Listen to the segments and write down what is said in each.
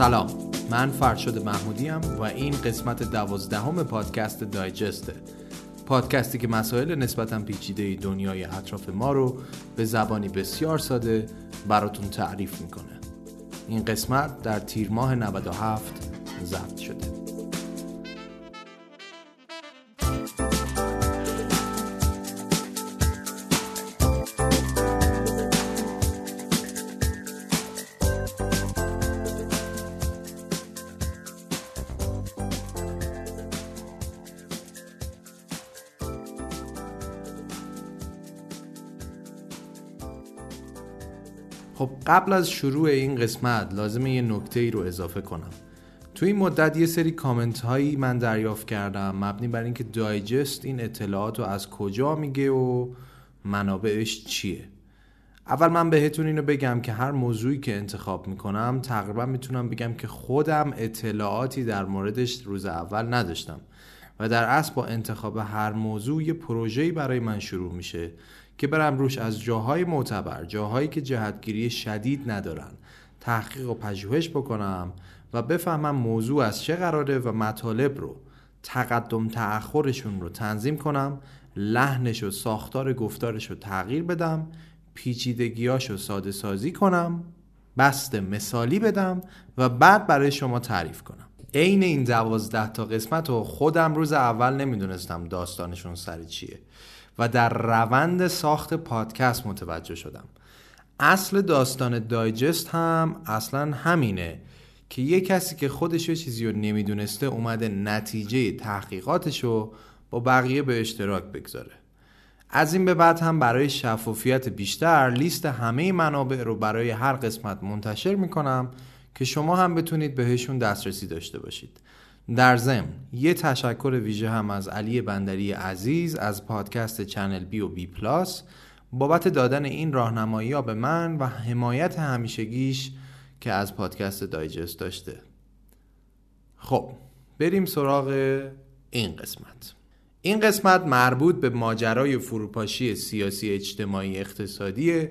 سلام. من فرشاد محمودی و این قسمت دوازدهم پادکست دایجسته پادکستی که مسائل نسبتا پیچیده دنیای اطراف ما رو به زبانی بسیار ساده براتون تعریف می‌کنه. این قسمت در تیر ماه 97 ضبط شده. قبل از شروع این قسمت لازمه یه نکته ای رو اضافه کنم. تو این مدت یه سری کامنت هایی من دریافت کردم مبنی بر اینکه دایجست این اطلاعات رو از کجا میگه و منابعش چیه. اول من بهتون اینو بگم که هر موضوعی که انتخاب می‌کنم تقریبا می‌تونم بگم که خودم اطلاعاتی در موردش روز اول نداشتم و در اصل با انتخاب هر موضوع یه پروژه‌ای برای من شروع میشه. که برم روش از جاهای معتبر جاهایی که جهتگیری شدید ندارن تحقیق و پژوهش بکنم و بفهمم موضوع از چه قراره و مطالب رو تقدم تأخرشون رو تنظیم کنم لحنش و ساختار گفتارش رو تغییر بدم پیچیدگیاش رو ساده سازی کنم بست مثالی بدم و بعد برای شما تعریف کنم. عین این دوازده تا قسمت رو خودم روز اول نمی‌دونستم داستانشون سر چیه. و در روند ساخت پادکست متوجه شدم. اصل داستان دایجست هم اصلا همینه که یه کسی که خودش یه چیزی رو نمی‌دونسته اومده نتیجه تحقیقاتش رو با بقیه به اشتراک بگذاره. از این به بعد هم برای شفافیت بیشتر لیست همه منابع رو برای هر قسمت منتشر می‌کنم که شما هم بتونید بهشون دسترسی داشته باشید. در ضمن یه تشکر ویژه هم از علی بندری عزیز از پادکست چنل بی و بی پلاس. بابت دادن این راهنمایی به من و حمایت همیشگیش که از پادکست دایجست داشته. خب بریم سراغ این قسمت. این قسمت مربوط به ماجرای فروپاشی سیاسی اجتماعی اقتصادی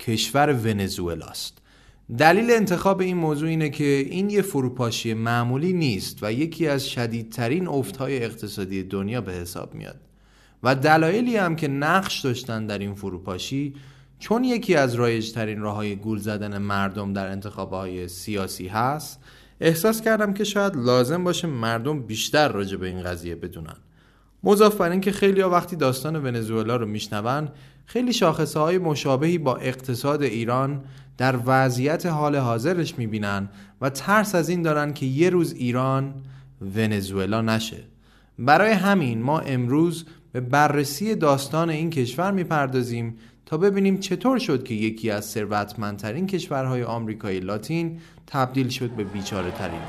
کشور ونزوئلاست. دلیل انتخاب این موضوع اینه که این یه فروپاشی معمولی نیست و یکی از شدیدترین افتهای اقتصادی دنیا به حساب میاد. و دلایلی هم که نقش داشتن در این فروپاشی چون یکی از رایجترین راه های گول زدن مردم در انتخاب های سیاسی هست احساس کردم که شاید لازم باشه مردم بیشتر راجع به این قضیه بدونن. مضاف بر اینکه خیلی وقتی داستان ونزوئلا رو میشنون خیلی شاخصه های مشابهی با اقتصاد ایران در وضعیت حال حاضرش می‌بینن و ترس از این دارن که یه روز ایران ونزوئلا نشه. برای همین ما امروز به بررسی داستان این کشور می‌پردازیم تا ببینیم چطور شد که یکی از ثروتمندترین کشورهای آمریکای لاتین تبدیل شد به بیچاره ترین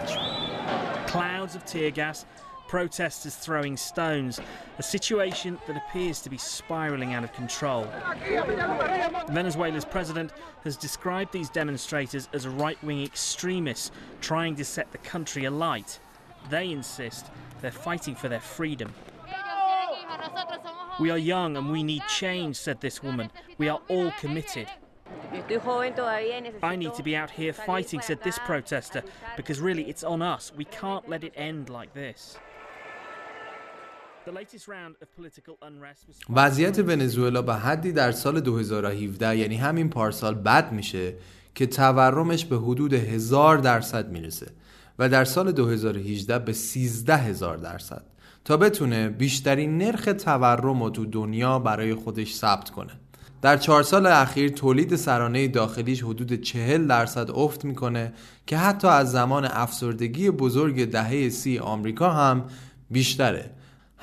gas, protesters throwing stones, a situation that appears to be spiraling out of control. Venezuela's president has described these demonstrators as right wing extremists trying to set the country alight. They insist they're fighting for their freedom. We are young and we need change, said this woman. We are all committed. I need to be out here fighting, said this protester, because really it's on us. We can't let it end like this. وضعیت ونزوئلا به حدی در سال 2017 یعنی همین پارسال بد میشه که تورمش به حدود هزار درصد می‌رسه و در سال 2018 به 13 هزار درصد تا بتونه بیشترین نرخ تورم رو تو دنیا برای خودش ثبت کنه. در چهار سال اخیر تولید سرانه داخلیش حدود چهل درصد افت می‌کنه که حتی از زمان افسردگی بزرگ دهه سی آمریکا هم بیشتره.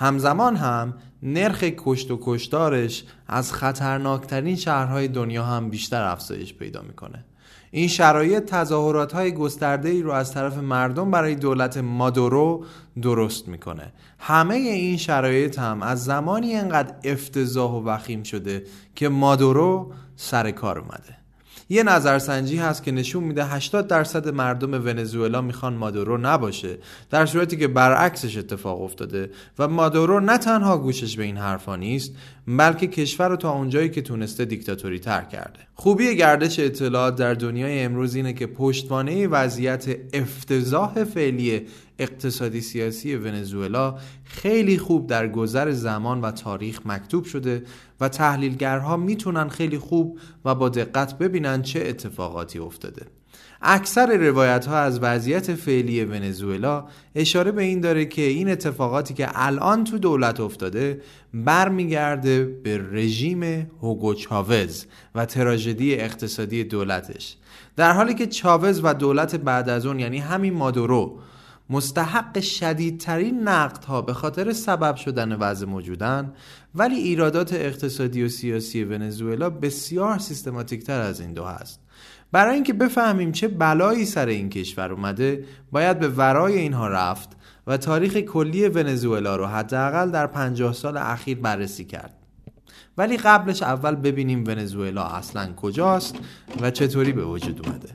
همزمان هم نرخ کشت و کشتارش از خطرناکترین شهرهای دنیا هم بیشتر افزایش پیدا می‌کنه. این شرایط تظاهرات های گسترده ای رو از طرف مردم برای دولت مادورو درست می‌کنه. همه این شرایط هم از زمانی انقدر افتضاح و وخیم شده که مادورو سر کار اومده. یه نظرسنجی هست که نشون میده 80 درصد مردم ونزوئلا می‌خوان مادورو نباشه در صورتی که برعکسش اتفاق افتاده و مادورو نه تنها گوشش به این حرفا نیست بلکه کشور رو تا اونجایی که تونسته دیکتاتوری تر کرده. خوبی گردش اطلاعات در دنیای امروز اینه که پشتوانه وضعیت افتضاح فعلی اقتصادی سیاسی ونزوئلا خیلی خوب در گذر زمان و تاریخ مکتوب شده و تحلیلگرها می‌تونن خیلی خوب و با دقت ببینن چه اتفاقاتی افتاده. اکثر روایت ها از وضعیت فعلی ونزوئلا اشاره به این داره که این اتفاقاتی که الان تو دولت افتاده برمیگرده به رژیم هوگو چاوز و تراژدی اقتصادی دولتش. در حالی که چاوز و دولت بعد از اون یعنی همین مادورو مستحق شدیدترین ها به خاطر سبب شدن وضع موجودن ولی ایرادات اقتصادی و سیاسی ونزوئلا بسیار سیستماتیک تر از این دو هست. برای اینکه بفهمیم چه بلایی سر این کشور اومده باید به ورای اینها رفت و تاریخ کلی ونزوئلا رو حداقل در 50 سال اخیر بررسی کرد. ولی قبلش اول ببینیم ونزوئلا اصلا کجاست و چطوری به وجود اومده.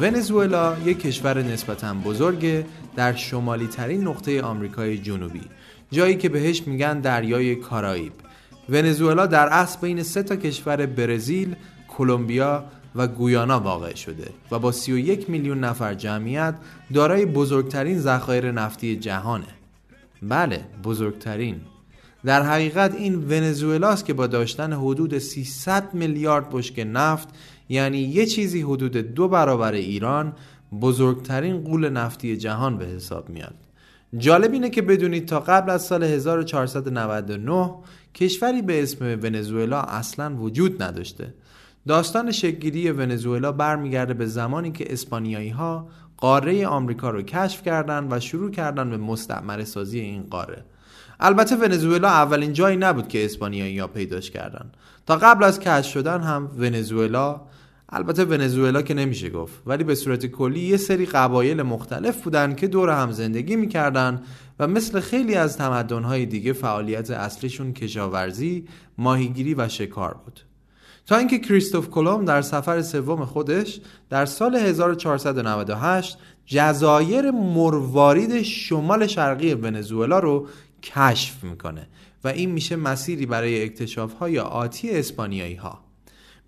ونزوئلا یک کشور نسبتا بزرگ در شمالی ترین نقطه آمریکای جنوبی جایی که بهش میگن دریای کارائیب ونزوئلا در اصل بین سه تا کشور برزیل، کلمبیا و گویانا واقع شده و با 31 میلیون نفر جمعیت دارای بزرگترین ذخایر نفتی جهانه. بله، بزرگترین. در حقیقت این ونزوئلاست که با داشتن حدود 300 میلیارد بشکه نفت یعنی یه چیزی حدود دو برابر ایران بزرگترین قول نفتی جهان به حساب میاد. جالب اینه که بدونید تا قبل از سال 1499 کشوری به اسم ونزوئلا اصلا وجود نداشته. داستان شکلگیری ونزوئلا برمیگرده به زمانی که اسپانیایی ها قاره آمریکا رو کشف کردند و شروع کردن به مستعمره سازی این قاره. البته ونزوئلا اولین جایی نبود که اسپانیایی ها پیداش کردن تا قبل از کشف شدن هم ونزوئلا البته ونزوئلا که نمیشه گفت ولی به صورت کلی یه سری قبایل مختلف بودن که دور هم زندگی می‌کردن و مثل خیلی از تمدنهای دیگه فعالیت اصلیشون کشاورزی، ماهیگیری و شکار بود. تا اینکه کریستوف کلم در سفر سوم خودش در سال 1498 جزایر مروارید شمال شرقی ونزوئلا رو کشف می‌کنه و این میشه مسیری برای اکتشاف های آتی اسپانیایی ها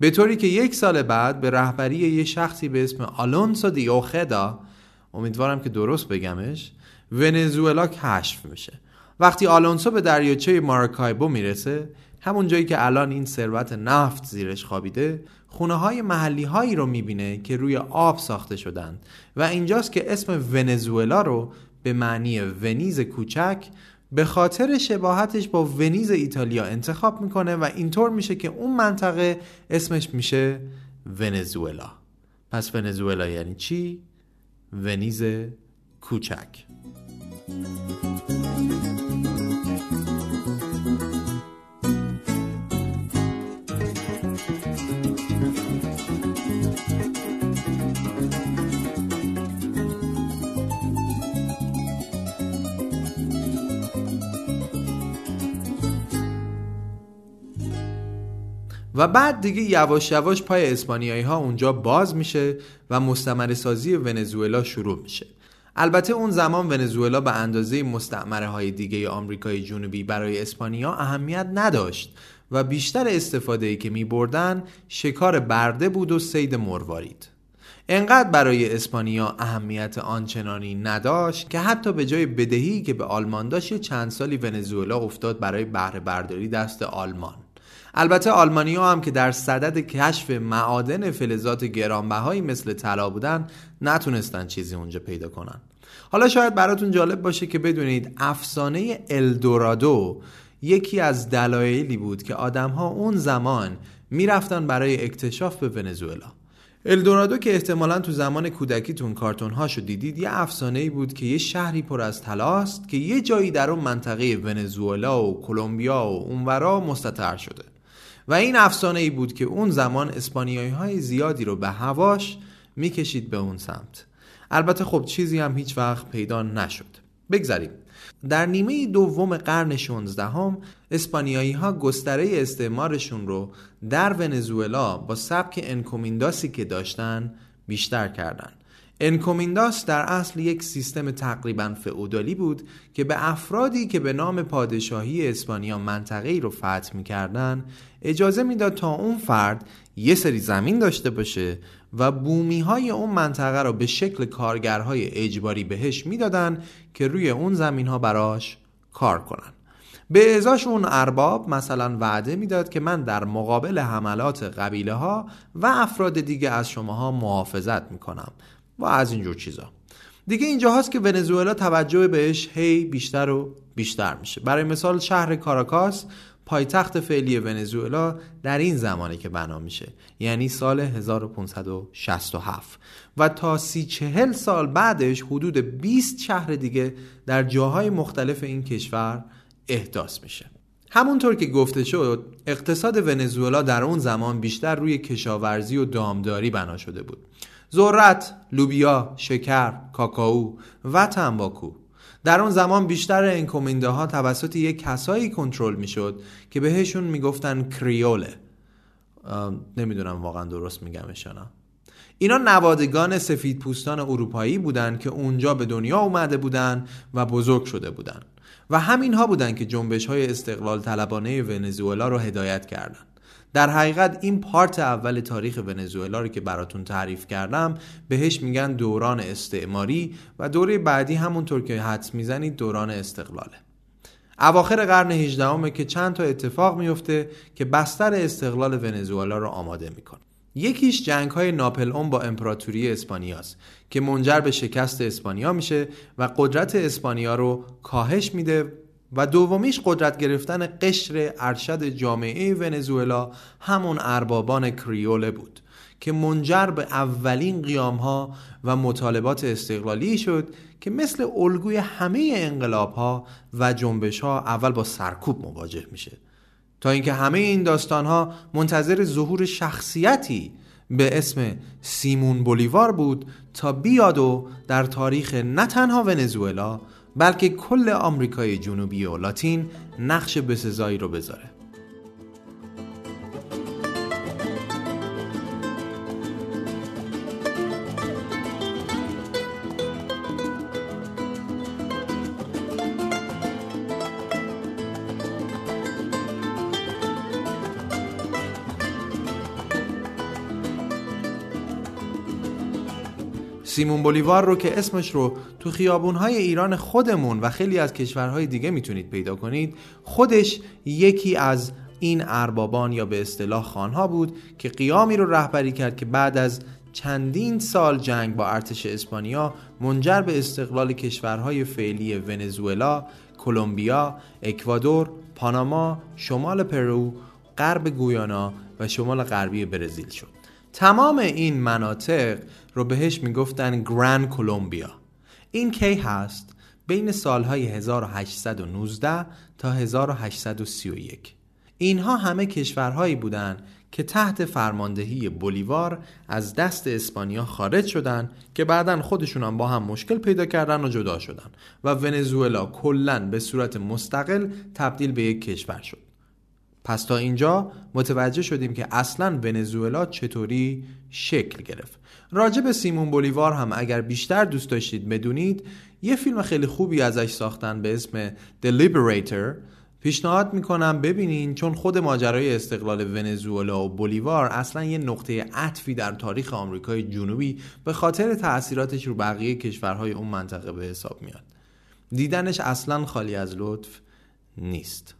به طوری که یک سال بعد به رهبری یه شخصی به اسم آلونسو دی اوخدا امیدوارم که درست بگمش ونزوئلا کشف میشه. وقتی آلونسو به دریاچه مارکایبو می‌رسه همون جایی که الان این ثروت نفت زیرش خوابیده خونه های محلی هایی رو می‌بینه که روی آب ساخته شدن. و اینجاست که اسم ونزوئلا رو به معنی ونیز کوچک به خاطر شباهتش با ونیز ایتالیا انتخاب می‌کنه و اینطور میشه که اون منطقه اسمش میشه ونزوئلا پس ونزوئلا یعنی چی؟ ونیز کوچک و بعد دیگه یواش یواش پای اسپانیایی ها اونجا باز میشه و مستمر سازی ونزوئلا شروع میشه. البته اون زمان ونزوئلا به اندازه مستعمره های دیگه آمریکای جنوبی برای اسپانیا اهمیت نداشت و بیشتر استفاده ای که می بردن شکار برده بود و سید مروارید. انقدر برای اسپانیا اهمیت آنچنانی نداشت که حتی به جای بدهی که به آلمان داشت چند سالی ونزوئلا افتاد برای بهره برداری دست آلمان. البته آلمانیا هم که در صدد کشف معادن فلزات گرانبهایی مثل طلا بودن نتونستن چیزی اونجا پیدا کنن. حالا شاید براتون جالب باشه که بدونید افسانه الدورادو یکی از دلایلی بود که آدمها اون زمان می‌رفتن برای اکتشاف به ونزوئلا. الدورادو که احتمالا تو زمان کودکیتون کارتون هاشو دیدید یه افسانه ای بود که یه شهری پر از طلاست که یه جایی در اون منطقه ونزوئلا و کلمبیا و اونورا مستطر شده. و این افسانه ای بود که اون زمان اسپانیایی های زیادی رو به هواش می‌کشید به اون سمت. البته خب چیزی هم هیچ وقت پیدا نشد. بگذاریم در نیمه دوم قرن 16 هم اسپانیایی ها گستره استعمارشون رو در ونزوئلا با سبک انکومینداسی که داشتن بیشتر کردند. انکومینداس در اصل یک سیستم تقریبا فئودالی بود که به افرادی که به نام پادشاهی اسپانیا منطقه رو فتح می‌کردن اجازه می‌داد تا اون فرد یه سری زمین داشته باشه و بومی های اون منطقه رو به شکل کارگرهای اجباری بهش می‌دادن که روی اون زمین ها براش کار کنن. به ازاش اون ارباب مثلا وعده می‌داد که من در مقابل حملات قبیله ها و افراد دیگه از شماها محافظت می‌کنم و از اینجور چیزا. دیگه اینجا هست که ونزوئلا توجه بهش هی بیشتر و بیشتر میشه. برای مثال شهر کاراکاس پایتخت فعلی ونزوئلا در این زمانی که بنا میشه یعنی سال 1567 و تا سی چهل سال بعدش حدود 20 شهر دیگه در جاهای مختلف این کشور احداث میشه. همونطور که گفته شد اقتصاد ونزوئلا در اون زمان بیشتر روی کشاورزی و دامداری بنا شده بود. ذرت، لوبیا، شکر، کاکائو و تنباکو. در اون زمان بیشتر انکومینده ها توسط یک کسایی کنترل می‌شد که بهشون می‌گفتن کریوله. نمی‌دونم واقعا درست میگمش نه. اینا نوادگان سفید پوستان اروپایی بودند که اونجا به دنیا اومده بودند و بزرگ شده بودند و همین ها بودند که جنبش های استقلال طلبانه ونزوئلا رو هدایت کردند در حقیقت این پارت اول تاریخ ونزوئلا رو که براتون تعریف کردم بهش میگن دوران استعماری و دوره بعدی همونطور که حدس می‌زنید دوران استقلاله. اواخر قرن 18 که چند تا اتفاق میفته که بستر استقلال ونزوئلا رو آماده می‌کنه. یکیش جنگ های ناپل اون با امپراتوری اسپانیاست که منجر به شکست اسپانیا میشه و قدرت اسپانیا رو کاهش میده و دومیش قدرت گرفتن قشر ارشد جامعه ونزوئلا همون اربابان کریوله بود که منجر به اولین قیام ها و مطالبات استقلالی شد که مثل الگوی همه انقلاب ها و جنبش ها اول با سرکوب مواجه میشه. تا اینکه همه این داستان ها منتظر ظهور شخصیتی به اسم سیمون بولیوار بود تا بیاد و در تاریخ نه تنها ونزوئلا بلکه کل آمریکای جنوبی و لاتین نقش بسزایی رو بذاره. سیمون بولیوار رو که اسمش رو تو خیابونهای ایران خودمون و خیلی از کشورهای دیگه می‌تونید پیدا کنید خودش یکی از این اربابان یا به اصطلاح خانها بود که قیامی رو رهبری کرد که بعد از چندین سال جنگ با ارتش اسپانیا منجر به استقلال کشورهای فعلی ونزوئلا، کلمبیا، اکوادور، پاناما، شمال پرو، غرب گویانا و شمال غربی برزیل شد. تمام این مناطق رو بهش می‌گفتن گران کلمبیا این کی هست؟ بین سالهای 1819 تا 1831 اینها همه کشورهایی بودند که تحت فرماندهی بولیوار از دست اسپانیا خارج شدن که بعدا خودشون هم با هم مشکل پیدا کردن و جدا شدن و ونزوئلا کلا به صورت مستقل تبدیل به یک کشور شد. پس تا اینجا متوجه شدیم که اصلا ونزوئلا چطوری شکل گرفت. راجع به سیمون بولیوار هم اگر بیشتر دوست داشتید بدونید یه فیلم خیلی خوبی ازش ساختن به اسم The Liberator. پیشنهاد می‌کنم ببینین چون خود ماجرای استقلال ونزوئلا و بولیوار اصلا یه نقطه عطفی در تاریخ آمریکای جنوبی به خاطر تاثیراتش رو بقیه کشورهای اون منطقه به حساب میاد. دیدنش اصلا خالی از لطف نیست.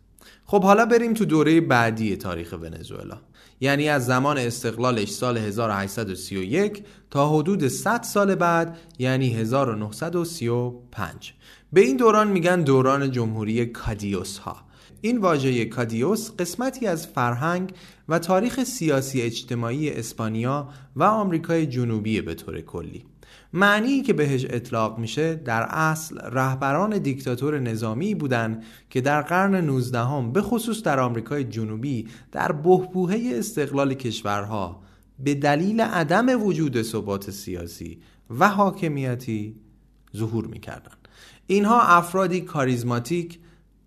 خب حالا بریم تو دوره بعدی تاریخ ونزوئلا. یعنی از زمان استقلالش سال 1831 تا حدود 100 سال بعد یعنی 1935 به این دوران میگن دوران جمهوری کادیوس ها. این واژه کادیوس قسمتی از فرهنگ و تاریخ سیاسی اجتماعی اسپانیا و آمریکای جنوبی به طور کلی. معنی که بهش اطلاق میشه در اصل رهبران دیکتاتور نظامی بودند که در قرن 19 هم به خصوص در آمریکای جنوبی در بهبوهه استقلال کشورها به دلیل عدم وجود ثبات سیاسی و حاکمیتی ظهور می‌کردند. اینها افرادی کاریزماتیک،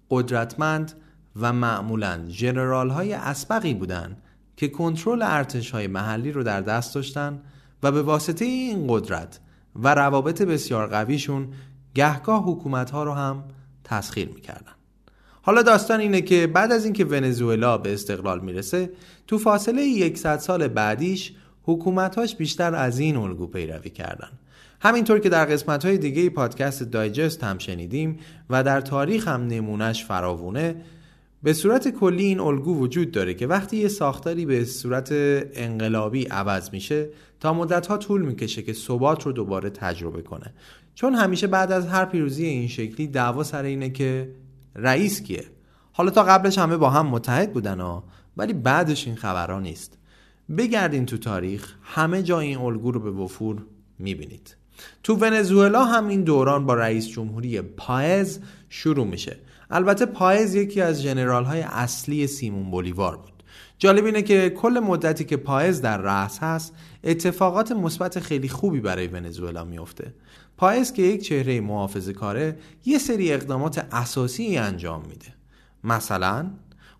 قدرتمند و معمولا جنرال های اسبقی بودند که کنترل ارتش های محلی رو در دست داشتند و به واسطه این قدرت و روابط بسیار قویشون گهگاه حکومت ها رو هم تسخیر می‌کردن. حالا داستان اینه که بعد از اینکه ونزوئلا به استقلال می‌رسه تو فاصله 100 سال بعدیش حکومتاش بیشتر از این الگو پیروی کردن. همینطور که در قسمت های دیگه پادکست دایجست هم شنیدیم و در تاریخ هم نمونش فراوونه به صورت کلی این الگو وجود داره که وقتی یه ساختاری به صورت انقلابی عوض میشه تا مدت ها طول می‌کشه که ثبات رو دوباره تجربه کنه. چون همیشه بعد از هر پیروزی این شکلی دعوا سر اینه که رئیس کیه. حالا تا قبلش همه با هم متحد بودن ها ولی بعدش این خبرها نیست. بگردین تو تاریخ همه جا این الگو رو به وفور می‌بینید. تو ونزوئلا هم این دوران با رئیس جمهوری پایز شروع میشه. البته پایز یکی از جنرال های اصلی سیمون بولیوار بود. جالب اینه که کل مدتی که پایز در رأس هست اتفاقات مثبت خیلی خوبی برای ونزوئلا میفته پایز که یک چهره محافظه کاره یه سری اقدامات اساسی انجام میده. مثلا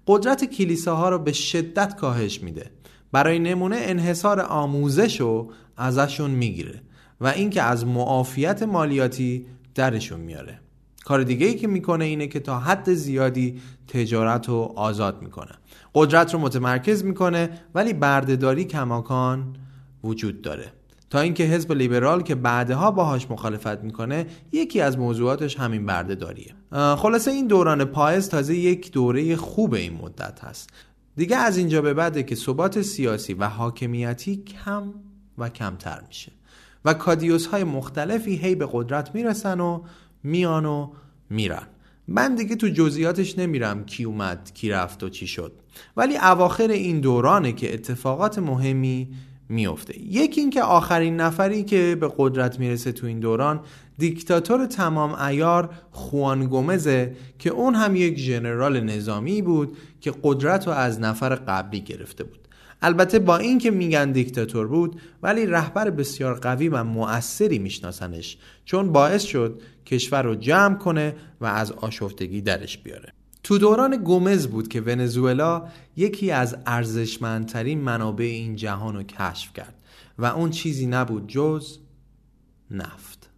قدرت کلیساها رو به شدت کاهش میده. برای نمونه انحصار آموزش رو ازشون می‌گیره و اینکه از معافیت مالیاتی درشون میاره کار دیگه ای که می‌کنه اینه که تا حد زیادی تجارت رو آزاد می‌کنه. قدرت رو متمرکز می‌کنه ولی بردهداری کماکان وجود داره. تا اینکه حزب لیبرال که بعدها باهاش مخالفت می‌کنه یکی از موضوعاتش همین بردهداریه. خلاصه این دوران پایز تازه یک دوره خوب این مدت هست. دیگه از اینجا به بعده که ثبات سیاسی و حاکمیتی کم و کمتر میشه و کادیوس های مختلفی هی به قدرت می‌رسن و میان و میرن. من دیگه تو جزئیاتش نمیرم کی اومد کی رفت و چی شد. ولی اواخر این دورانه که اتفاقات مهمی میفته یکی اینکه آخرین نفری که به قدرت می‌رسه تو این دوران دیکتاتور تمام ایار خوان گومزه که اون هم یک ژنرال نظامی بود که قدرت رو از نفر قبلی گرفته بود. البته با اینکه میگن دیکتاتور بود ولی رهبر بسیار قوی و مؤثری میشناسنش چون باعث شد کشور رو جمع کنه و از آشفتگی درش بیاره. تو دوران گومز بود که ونزوئلا یکی از ارزشمندترین منابع این جهان رو کشف کرد و اون چیزی نبود جز نفت.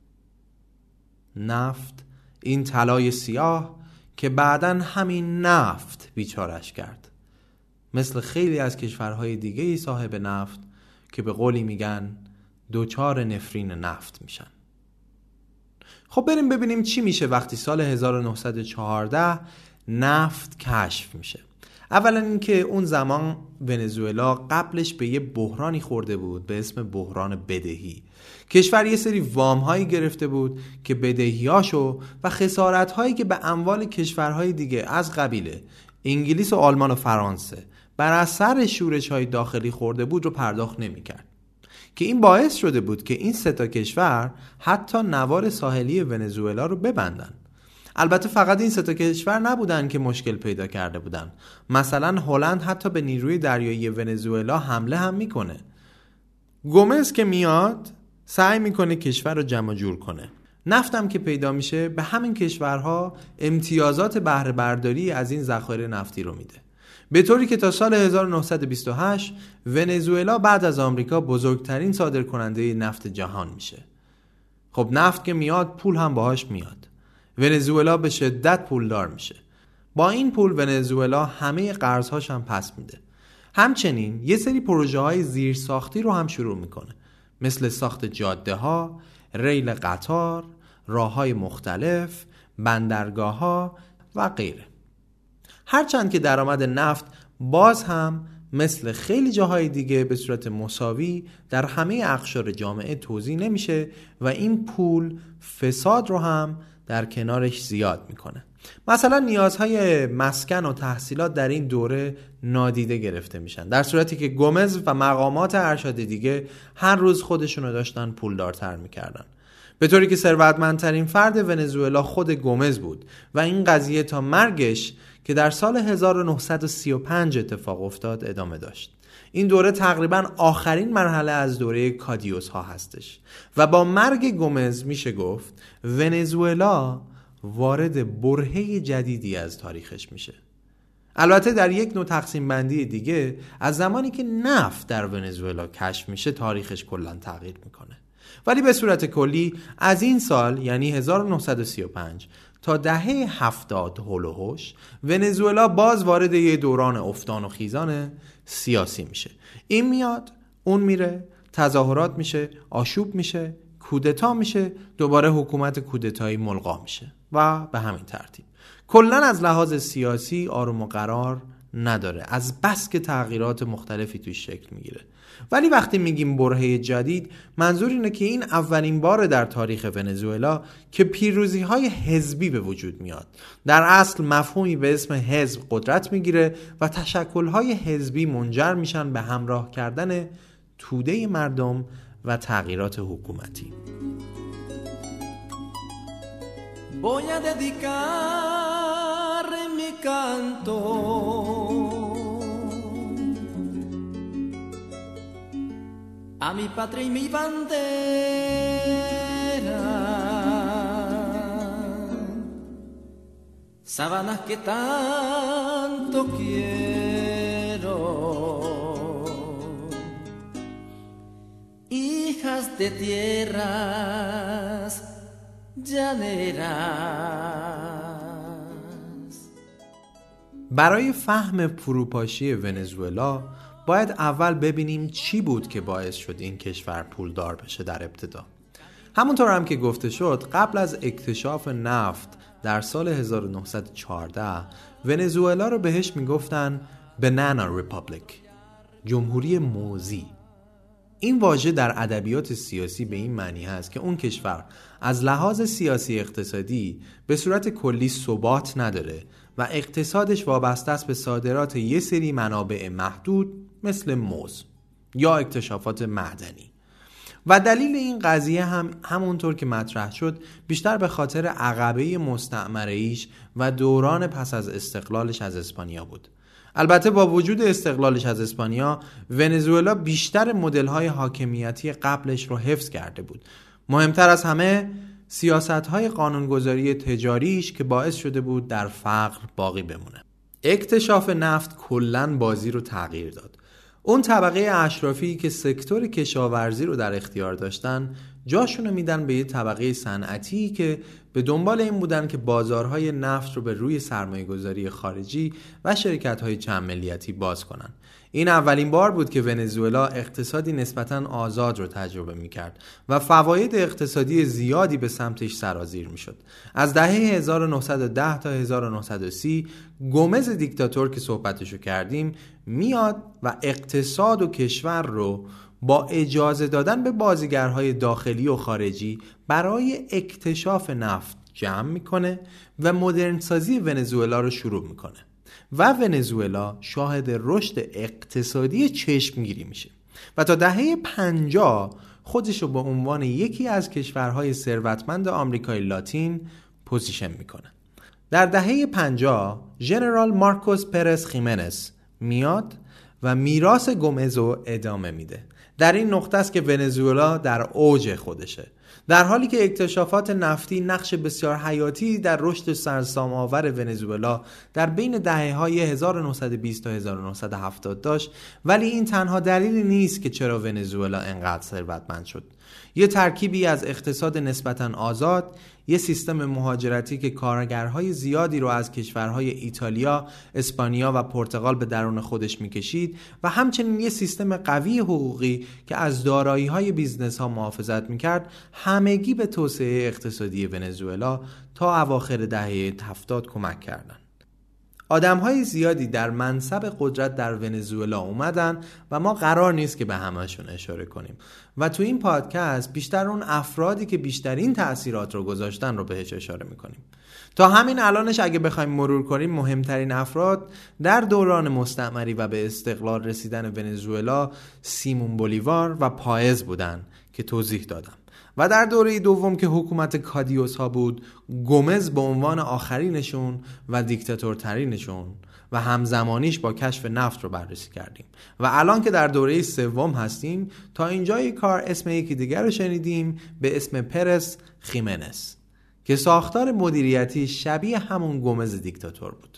نفت این طلای سیاه که بعدا همین نفت بیچارش کرد. مثل خیلی از کشورهای دیگه صاحب نفت که به قولی میگن دوچار نفرین نفت میشن. خب بریم ببینیم چی میشه وقتی سال 1914 نفت کشف میشه. اولا اینکه اون زمان ونزوئلا قبلش به یه بحرانی خورده بود به اسم بحران بدهی. کشور یه سری وام هایی گرفته بود که بدهیاشو و خسارت هایی که به اموال کشورهای دیگه از قبیله انگلیس و آلمان و فرانسه بر اثر شورش های داخلی خورده بود رو پرداخت نمی‌کرد. که این باعث شده بود که این سه تا کشور حتی نوار ساحلی ونزوئلا رو ببندن. البته فقط این سه کشور نبودن که مشکل پیدا کرده بودن. مثلا هلند حتی به نیروی دریایی ونزوئلا حمله هم می‌کنه. گومز که میاد سعی می‌کنه کشور رو جمع جور کنه. نفتم که پیدا میشه به همین کشورها امتیازات بهره برداری از این ذخایر نفتی رو میده. به طوری که تا سال 1928 ونزوئلا بعد از آمریکا بزرگترین صادرکننده نفت جهان میشه. خب نفت که میاد پول هم باهاش میاد. ونزوئلا به شدت پولدار میشه. با این پول ونزوئلا همه قرضهاش هم پس میده. همچنین یه سری پروژه های زیر ساختی رو هم شروع می‌کنه. مثل ساخت جاده ها، ریل قطار، راه های مختلف، بندرگاه ها و غیره. هرچند که درآمد نفت باز هم مثل خیلی جاهای دیگه به صورت مساوی در همه اقشار جامعه توضیح نمیشه و این پول فساد رو هم در کنارش زیاد می‌کنه. مثلا نیازهای مسکن و تحصیلات در این دوره نادیده گرفته میشن. در صورتی که گومز و مقامات ارشد دیگه هر روز خودشونو داشتن پولدارتر می‌کردن. به طوری که ثروتمندترین فرد ونزوئلا خود گومز بود و این قضیه تا مرگش که در سال 1935 اتفاق افتاد ادامه داشت. این دوره تقریبا آخرین مرحله از دوره کادیوس ها هستش. و با مرگ گومز میشه گفت ونزوئلا وارد برهه جدیدی از تاریخش میشه. البته در یک نوع تقسیم بندی دیگه از زمانی که نفت در ونزوئلا کشف میشه تاریخش کلا تغییر می‌کنه. ولی به صورت کلی از این سال یعنی 1935 تا دهه هفتاد هلوهوش ونزوئلا باز وارد یه دوران افتان و خیزان سیاسی میشه. این میاد اون میره تظاهرات میشه آشوب میشه کودتا میشه دوباره حکومت کودتایی ملغا میشه و به همین ترتیب. کلا از لحاظ سیاسی آروم و قرار نداره. از بس که تغییرات مختلفی توش شکل می‌گیره. ولی وقتی میگیم برهه جدید منظور اینه که این اولین بار در تاریخ ونزوئلا که پیروزی های حزبی به وجود میاد. در اصل مفهومی به اسم حزب قدرت می‌گیره و تشکل های حزبی منجر میشن به همراه کردن توده مردم و تغییرات حکومتی. Voy a dedicar mi canto a mi patria y mi bandera. Sabanas que tanto quiero, hijas de tierras llaneras. برای فهم فروپاشی ونزوئلا باید اول ببینیم چی بود که باعث شد این کشور پولدار بشه در ابتدا. همونطور هم که گفته شد قبل از اکتشاف نفت در سال 1914 ونزوئلا رو بهش می‌گفتن banana republic جمهوری موزی. این واژه در ادبیات سیاسی به این معنی هست که اون کشور از لحاظ سیاسی اقتصادی به صورت کلی ثبات نداره و اقتصادش وابسته است به صادرات یه سری منابع محدود مثل موز یا اکتشافات معدنی. و دلیل این قضیه هم همونطور که مطرح شد بیشتر به خاطر عقبه مستعمره و دوران پس از استقلالش از اسپانیا بود. البته با وجود استقلالش از اسپانیا ونزوئلا بیشتر مدل های حاکمیتی قبلش رو حفظ کرده بود. مهمتر از همه سیاست های قانونگذاری تجاریش که باعث شده بود در فقر باقی بمونه. اکتشاف نفت کلا بازی رو تغییر داد. اون طبقه اشرافی که سکتور کشاورزی رو در اختیار داشتن جاشونو میدن به یه طبقه صنعتی که به دنبال این بودن که بازارهای نفت رو به روی سرمایه گذاری خارجی و شرکت های چند ملیتی باز کنن. این اولین بار بود که ونزوئلا اقتصادی نسبتا آزاد رو تجربه می‌کرد و فواید اقتصادی زیادی به سمتش سرازیر می‌شد. از دهه 1910 تا 1930 گومز دیکتاتور که صحبتشو کردیم میاد و اقتصاد و کشور رو با اجازه دادن به بازیگرهای داخلی و خارجی برای اکتشاف نفت جمع می‌کنه و مدرنسازی ونزوئلا رو شروع می‌کنه و ونزوئلا شاهد رشد اقتصادی چشمگیری میشه و تا دهه 50 خودش رو به عنوان یکی از کشورهای ثروتمند آمریکای لاتین position می‌کنه. در دهه 50 ژنرال مارکوس پرز خیمنس میاد و میراث گومز رو ادامه میده. در این نقطه است که ونزوئلا در اوج خودشه. در حالی که اکتشافات نفتی نقش بسیار حیاتی در رشد سرسام آور ونزوئلا در بین دهه های 1920 تا 1970 داشت ولی این تنها دلیلی نیست که چرا ونزوئلا انقدر ثروتمند شد. یه ترکیبی از اقتصاد نسبتا آزاد یه سیستم مهاجرتی که کارگرهای زیادی رو از کشورهای ایتالیا، اسپانیا و پرتغال به درون خودش می‌کشید و همچنین یه سیستم قوی حقوقی که از دارایی های business ها محافظت می‌کرد همگی به توسعه اقتصادی ونزوئلا تا اواخر دهه 70 کمک کردند. آدم های زیادی در منصب قدرت در ونزوئلا اومدن و ما قرار نیست که به همشون اشاره کنیم و تو این پادکست بیشتر اون افرادی که بیشترین تاثیرات رو گذاشتن رو بهش اشاره می‌کنیم. تا همین الانش اگه بخوایم مرور کنیم مهمترین افراد در دوران مستعمری و به استقلال رسیدن ونزوئلا سیمون بولیوار و پایز بودن که توضیح دادم. و در دوره دوم که حکومت کادیوس ها بود گومز به عنوان آخرینشون و دیکتاتورترینشون و همزمانیش با کشف نفت رو بررسی کردیم. و الان که در دوره سوم هستیم تا اینجای کار اسم یکی دیگر رو شنیدیم به اسم پرس خیمنس که ساختار مدیریتی شبیه همون گومز دیکتاتور بود.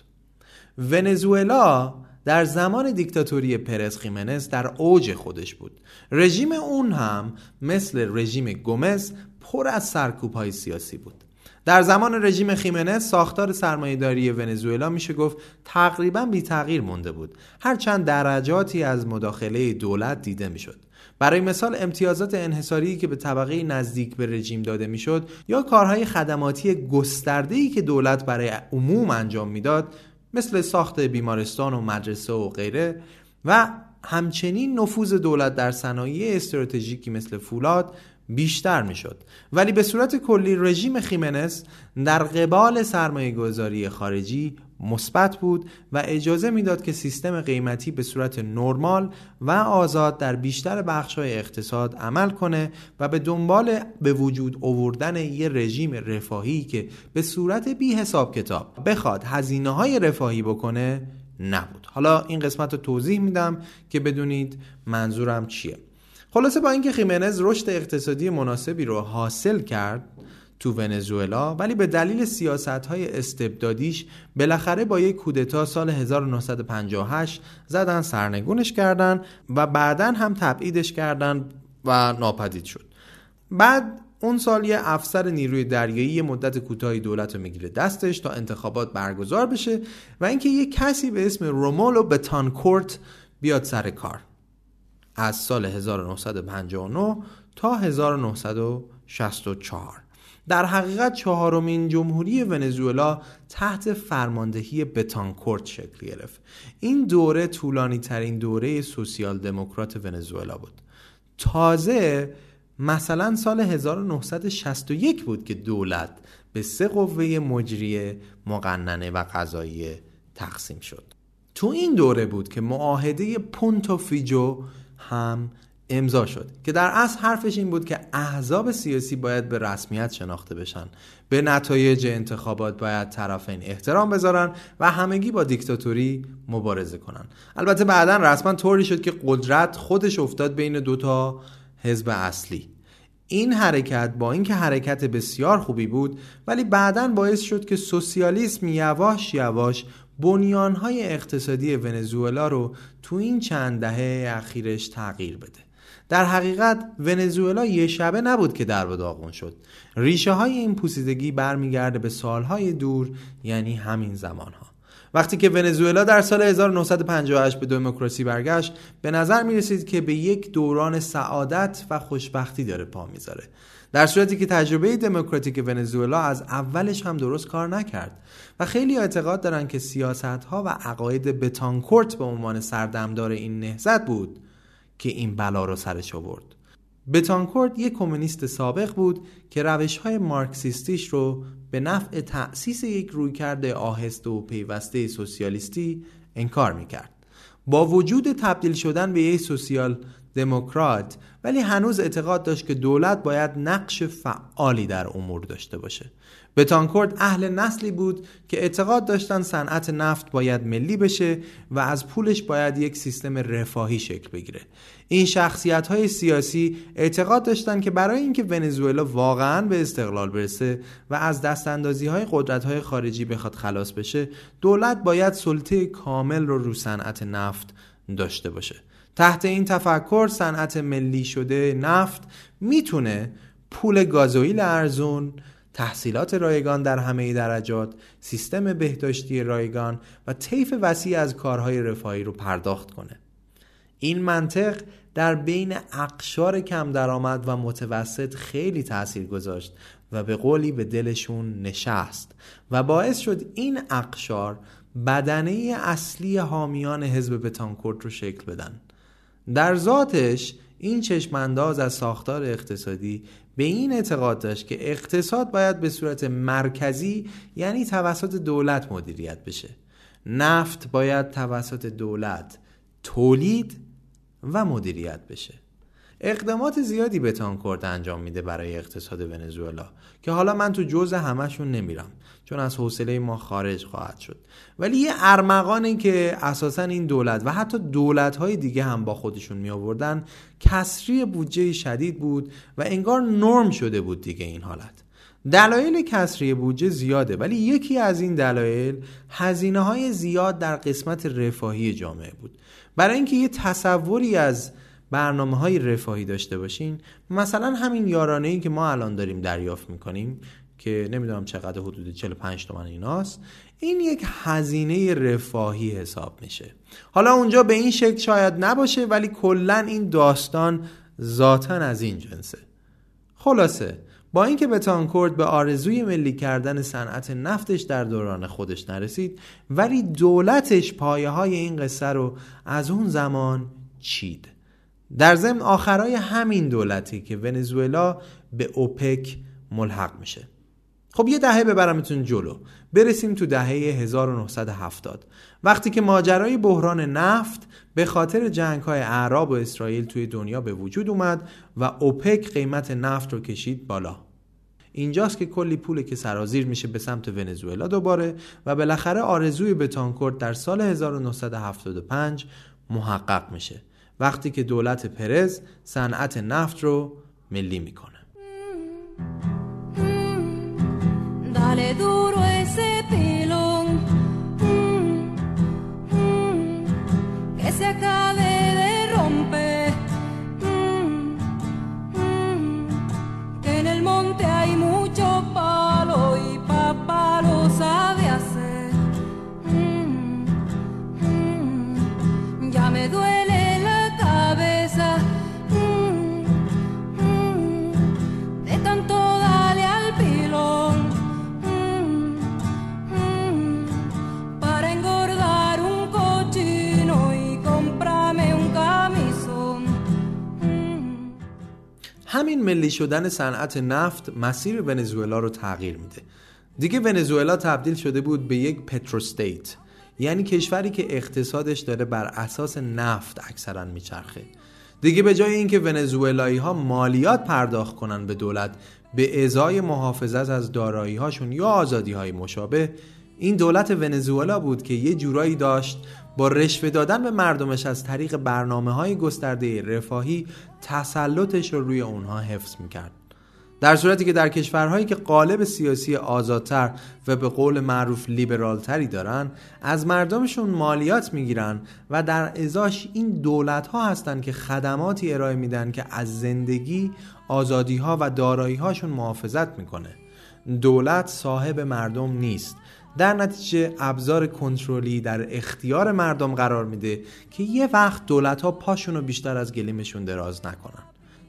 ونزوئلا در زمان دیکتاتوری پرس خیمنس در اوج خودش بود. رژیم اون هم مثل رژیم گومز پر از سرکوب های سیاسی بود. در زمان رژیم خیمنس ساختار سرمایهداری ونزوئلا میشه گفت تقریبا بی تغییر مونده بود. هرچند درجاتی از مداخله دولت دیده می‌شد. برای مثال امتیازات انحصاری که به طبقه نزدیک به رژیم داده می‌شد یا کارهای خدماتی گسترده‌ای که دولت برای عموم انجام می‌داد مثل ساخت بیمارستان و مدرسه و غیره و همچنین نفوذ دولت در صنایع استراتژیکی مثل فولاد بیشتر می‌شد. ولی به صورت کلی رژیم خیمنس در قبال سرمایه گذاری خارجی مثبت بود و اجازه می‌داد که سیستم قیمتی به صورت نرمال و آزاد در بیشتر بخش‌های اقتصاد عمل کنه و به دنبال به وجود آوردن یه رژیم رفاهی که به صورت بی حساب کتاب بخواد هزینه های رفاهی بکنه نبود. حالا این قسمت رو توضیح میدم که بدونید منظورم چیه. خلاصه با اینکه خیمنز رشد اقتصادی مناسبی رو حاصل کرد تو ونزوئلا ولی به دلیل سیاست های استبدادیش بالاخره با یک کودتا سال 1958 زدن سرنگونش کردن و بعدا هم تبعیدش کردن و ناپدید شد. بعد اون سال یه افسر نیروی دریایی مدت کوتاهی دولت رو می‌گیره دستش تا انتخابات برگزار بشه و اینکه یه کسی به اسم رومولو بتانکورت بیاد سر کار. از سال 1959 تا 1964 در حقیقت چهارمین جمهوری ونزوئلا تحت فرماندهی بتانکورت شکل گرفت. این دوره طولانی ترین دوره سوسیال دموکرات ونزوئلا بود. تازه مثلا سال 1961 بود که دولت به سه قوه مجریه مقننه و قضایی تقسیم شد. تو این دوره بود که معاهده پونتوفیجو هم امضا شد. که در اصل حرفش این بود که احزاب سیاسی باید به رسمیت شناخته بشن. به نتایج انتخابات باید طرفین احترام بذارن و همگی با دیکتاتوری مبارزه کنن. البته بعدا رسما طوری شد که قدرت خودش افتاد بین دوتا حزب اصلی. این حرکت با اینکه حرکت بسیار خوبی بود ولی بعدا باعث شد که سوسیالیسم یواش یواش بنیانهای اقتصادی ونزوئلا رو تو این چند دهه اخیرش تغییر بده. در حقیقت ونزوئلا یه شبه نبود که در و داغون شد. ریشه های این پوسیدگی برمیگرده به سالهای دور یعنی همین زمان ها وقتی که ونزوئلا در سال 1958 به دموکراسی برگشت به نظر می رسید که به یک دوران سعادت و خوشبختی داره پا می‌ذاره. در صورتی که تجربه دموکراتیک ونزوئلا از اولش هم درست کار نکرد. و خیلی اعتقاد دارن که سیاست ها و عقاید بتانکورت به عنوان سردمدار این نهضت بود که این بلا رو سرش آورد. بتانکورت یک کمونیست سابق بود که روش های مارکسیستیش رو به نفع تأسیس یک رویکرد آهسته و پیوسته سوسیالیستی انکار می‌کرد. با وجود تبدیل شدن به یک سوسیال دموکرات ولی هنوز اعتقاد داشت که دولت باید نقش فعالی در امور داشته باشه. بتانکورد اهل نسلی بود که اعتقاد داشتن صنعت نفت باید ملی بشه و از پولش باید یک سیستم رفاهی شکل بگیره. این شخصیت های سیاسی اعتقاد داشتن که برای اینکه ونزوئلا واقعا به استقلال برسه و از دستاندازی های قدرت های خارجی بخواد خلاص بشه دولت باید سلطه کامل رو رو صنعت نفت داشته باشه. تحت این تفکر صنعت ملی شده نفت می‌تونه پول گازوئیل ارزون تحصیلات رایگان در همه درجات، سیستم بهداشتی رایگان و طیف وسیع از کارهای رفاهی رو پرداخت کنه. این منطق در بین اقشار کم درآمد و متوسط خیلی تاثیر گذاشت و به قولی به دلشون نشست و باعث شد این اقشار بدنه اصلی حامیان حزب بتانکورت رو شکل بدن در ذاتش این چشمانداز از ساختار اقتصادی به این اعتقاد داشت که اقتصاد باید به صورت مرکزی یعنی توسط دولت مدیریت بشه. نفت باید توسط دولت تولید و مدیریت بشه. اقدامات زیادی بتانکورد انجام میده برای اقتصاد ونزوئلا که حالا من تو جزء همشون نمیرم چون از حوصله ما خارج خواهد شد. ولی یه ارمغانی که اساسا این دولت و حتی دولت های دیگه هم با خودشون می آوردن کسری بودجه شدید بود و انگار نرم شده بود دیگه این حالت. دلایل کسری بودجه زیاده ولی یکی از این دلایل هزینه های زیاد در قسمت رفاهی جامعه بود. برای اینکه یه تصوری از برنامه های رفاهی داشته باشین. مثلا همین یارانه ای که ما الان داریم دریافت می‌کنیم که نمی‌دونم چقدر حدود 45 تومن ایناست این یک هزینه رفاهی حساب میشه. حالا اونجا به این شکل شاید نباشه ولی کلا این داستان ذاتا از این جنسه. خلاصه با اینکه بتانکورد به آرزوی ملی کردن صنعت نفتش در دوران خودش نرسید ولی دولتش پایه های این قصه رو از اون زمان چید. در ضمن آخرای همین دولتی که ونزوئلا به اوپک ملحق میشه. خب یه دهه ببرمتون جلو. برسیم تو دهه 1970 وقتی که ماجرای بحران نفت به خاطر جنگ های اعراب و اسرائیل توی دنیا به وجود اومد و اوپک قیمت نفت رو کشید بالا. اینجاست که کلی پول که سرازیر میشه به سمت ونزوئلا دوباره و بالاخره آرزوی بتانکورت در سال 1975 محقق میشه. وقتی که دولت پرز صنعت نفت رو ملی می‌کنه. همین ملی شدن صنعت نفت مسیر ونزوئلا رو تغییر میده. دیگه ونزوئلا تبدیل شده بود به یک پتروستیت یعنی کشوری که اقتصادش داره بر اساس نفت اکثرا میچرخه. دیگه به جای اینکه ونزوئلایی ها مالیات پرداخت کنن به دولت به ازای محافظت از دارایی هاشون یا آزادی های مشابه این دولت ونزوئلا بود که یه جورایی داشت با رشوه دادن به مردمش از طریق برنامه های گسترده رفاهی تسلطش رو روی اونها حفظ می‌کرد. در صورتی که در کشورهایی که قالب سیاسی آزادتر و به قول معروف لیبرالتری دارن از مردمشون مالیات می‌گیرن و در ازاش این دولت ها هستن که خدماتی ارائه میدن که از زندگی آزادی ها و دارایی هاشون محافظت می‌کنه. دولت صاحب مردم نیست. در نتیجه ابزار کنترلی در اختیار مردم قرار میده که یه وقت دولت ها پاشون رو بیشتر از گلیمشون دراز نکنن.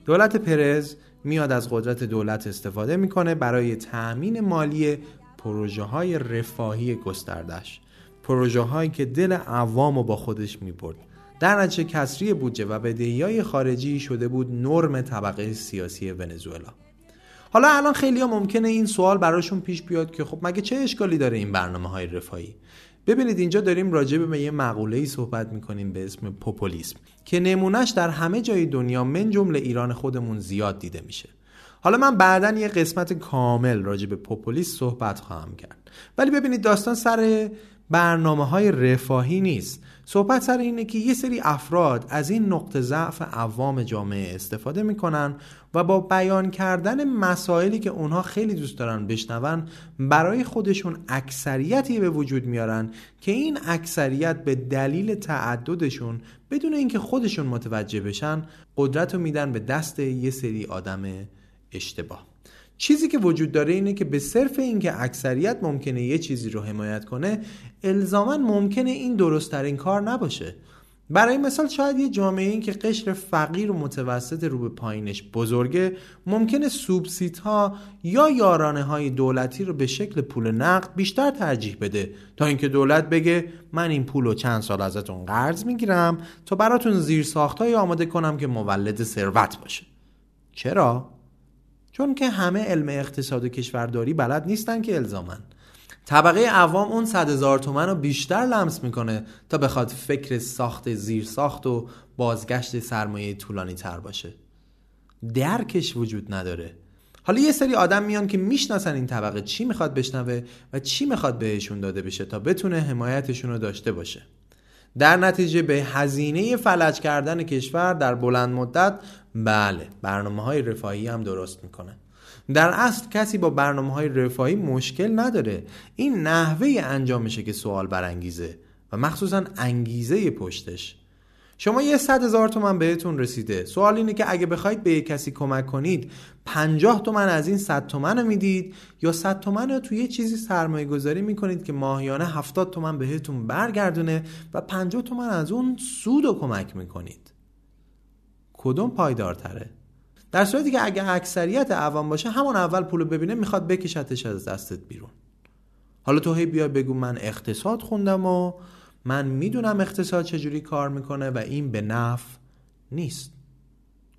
دولت پرز میاد از قدرت دولت استفاده می‌کنه برای تأمین مالی پروژه های رفاهی گستردش. پروژه هایی که دل عوام رو با خودش می‌برد. در نتیجه کسری بودجه و بدهی های خارجی شده بود نرم طبقه سیاسی ونزوئلا. حالا الان خیلی ها ممکنه این سوال براشون پیش بیاد که خب مگه چه اشکالی داره این برنامه های رفاهی؟ ببینید اینجا داریم راجع به یه مقوله ای صحبت می‌کنیم به اسم پوپولیسم که نمونهش در همه جای دنیا من جمله ایران خودمون زیاد دیده میشه. حالا من بعدا یه قسمت کامل راجع به پوپولیسم صحبت خواهم کرد. ولی ببینید داستان سر برنامه های رفاهی نیست. صحبت سر اینه که یه سری افراد از این نقطه ضعف عوام جامعه استفاده می‌کنن و با بیان کردن مسائلی که اونها خیلی دوست دارن بشنون برای خودشون اکثریتی به وجود میارن که این اکثریت به دلیل تعددشون بدون اینکه خودشون متوجه بشن قدرت رو میدن به دست یه سری آدم اشتباه. چیزی که وجود داره اینه که به صرف اینکه اکثریت ممکنه یه چیزی رو حمایت کنه الزاما ممکنه این درستترین کار نباشه. برای مثال شاید یه جامعه این که قشر فقیر و متوسط رو به پایینش بزرگه ممکنه سوبسیت ها یا یارانه های دولتی رو به شکل پول نقد بیشتر ترجیح بده. تا اینکه دولت بگه من این پول رو چند سال ازتون قرض می‌گیرم تا براتون زیر ساختایی آماده کنم که مولد ثروت باشه. چرا؟ چون که همه علم اقتصاد و کشورداری بلد نیستن که الزامن. طبقه عوام اون صد هزار تومن رو بیشتر لمس می‌کنه تا بخواد فکر ساخت زیر ساخت و بازگشت سرمایه طولانی تر باشه. درکش وجود نداره. حالا یه سری آدم میان که می‌شناسن این طبقه چی می‌خواد بشنوه و چی می‌خواد بهشون داده بشه تا بتونه حمایتشون رو داشته باشه. در نتیجه به هزینه فلج کردن کشور در بلند مدت بله برنامه های رفاهی هم درست می‌کنه. در اصل کسی با برنامه های رفاهی مشکل نداره. این نحوه انجامشه که سوال برانگیزه و مخصوصا انگیزه پشتش. شما یه صد هزار تومن بهتون رسیده. سوال اینه که اگه بخواید به کسی کمک کنید پنجاه تومن از این صد تومن رو می‌دید یا صد تومن رو توی یه چیزی سرمایه گذاری می‌کنید که ماهیانه هفتاد تومن بهتون برگردونه و پنجاه تومن از اون سود رو کمک می‌کنید؟ کدوم پایدارتره؟ در صورتی که اگه اکثریت عوام باشه همون اول پولو ببینه می‌خواد بکشتش از دستت بیرون. حالا تو هی بیا بگو من اقتصاد خوندم و من می‌دونم اقتصاد چجوری کار می‌کنه و این به نفع نیست.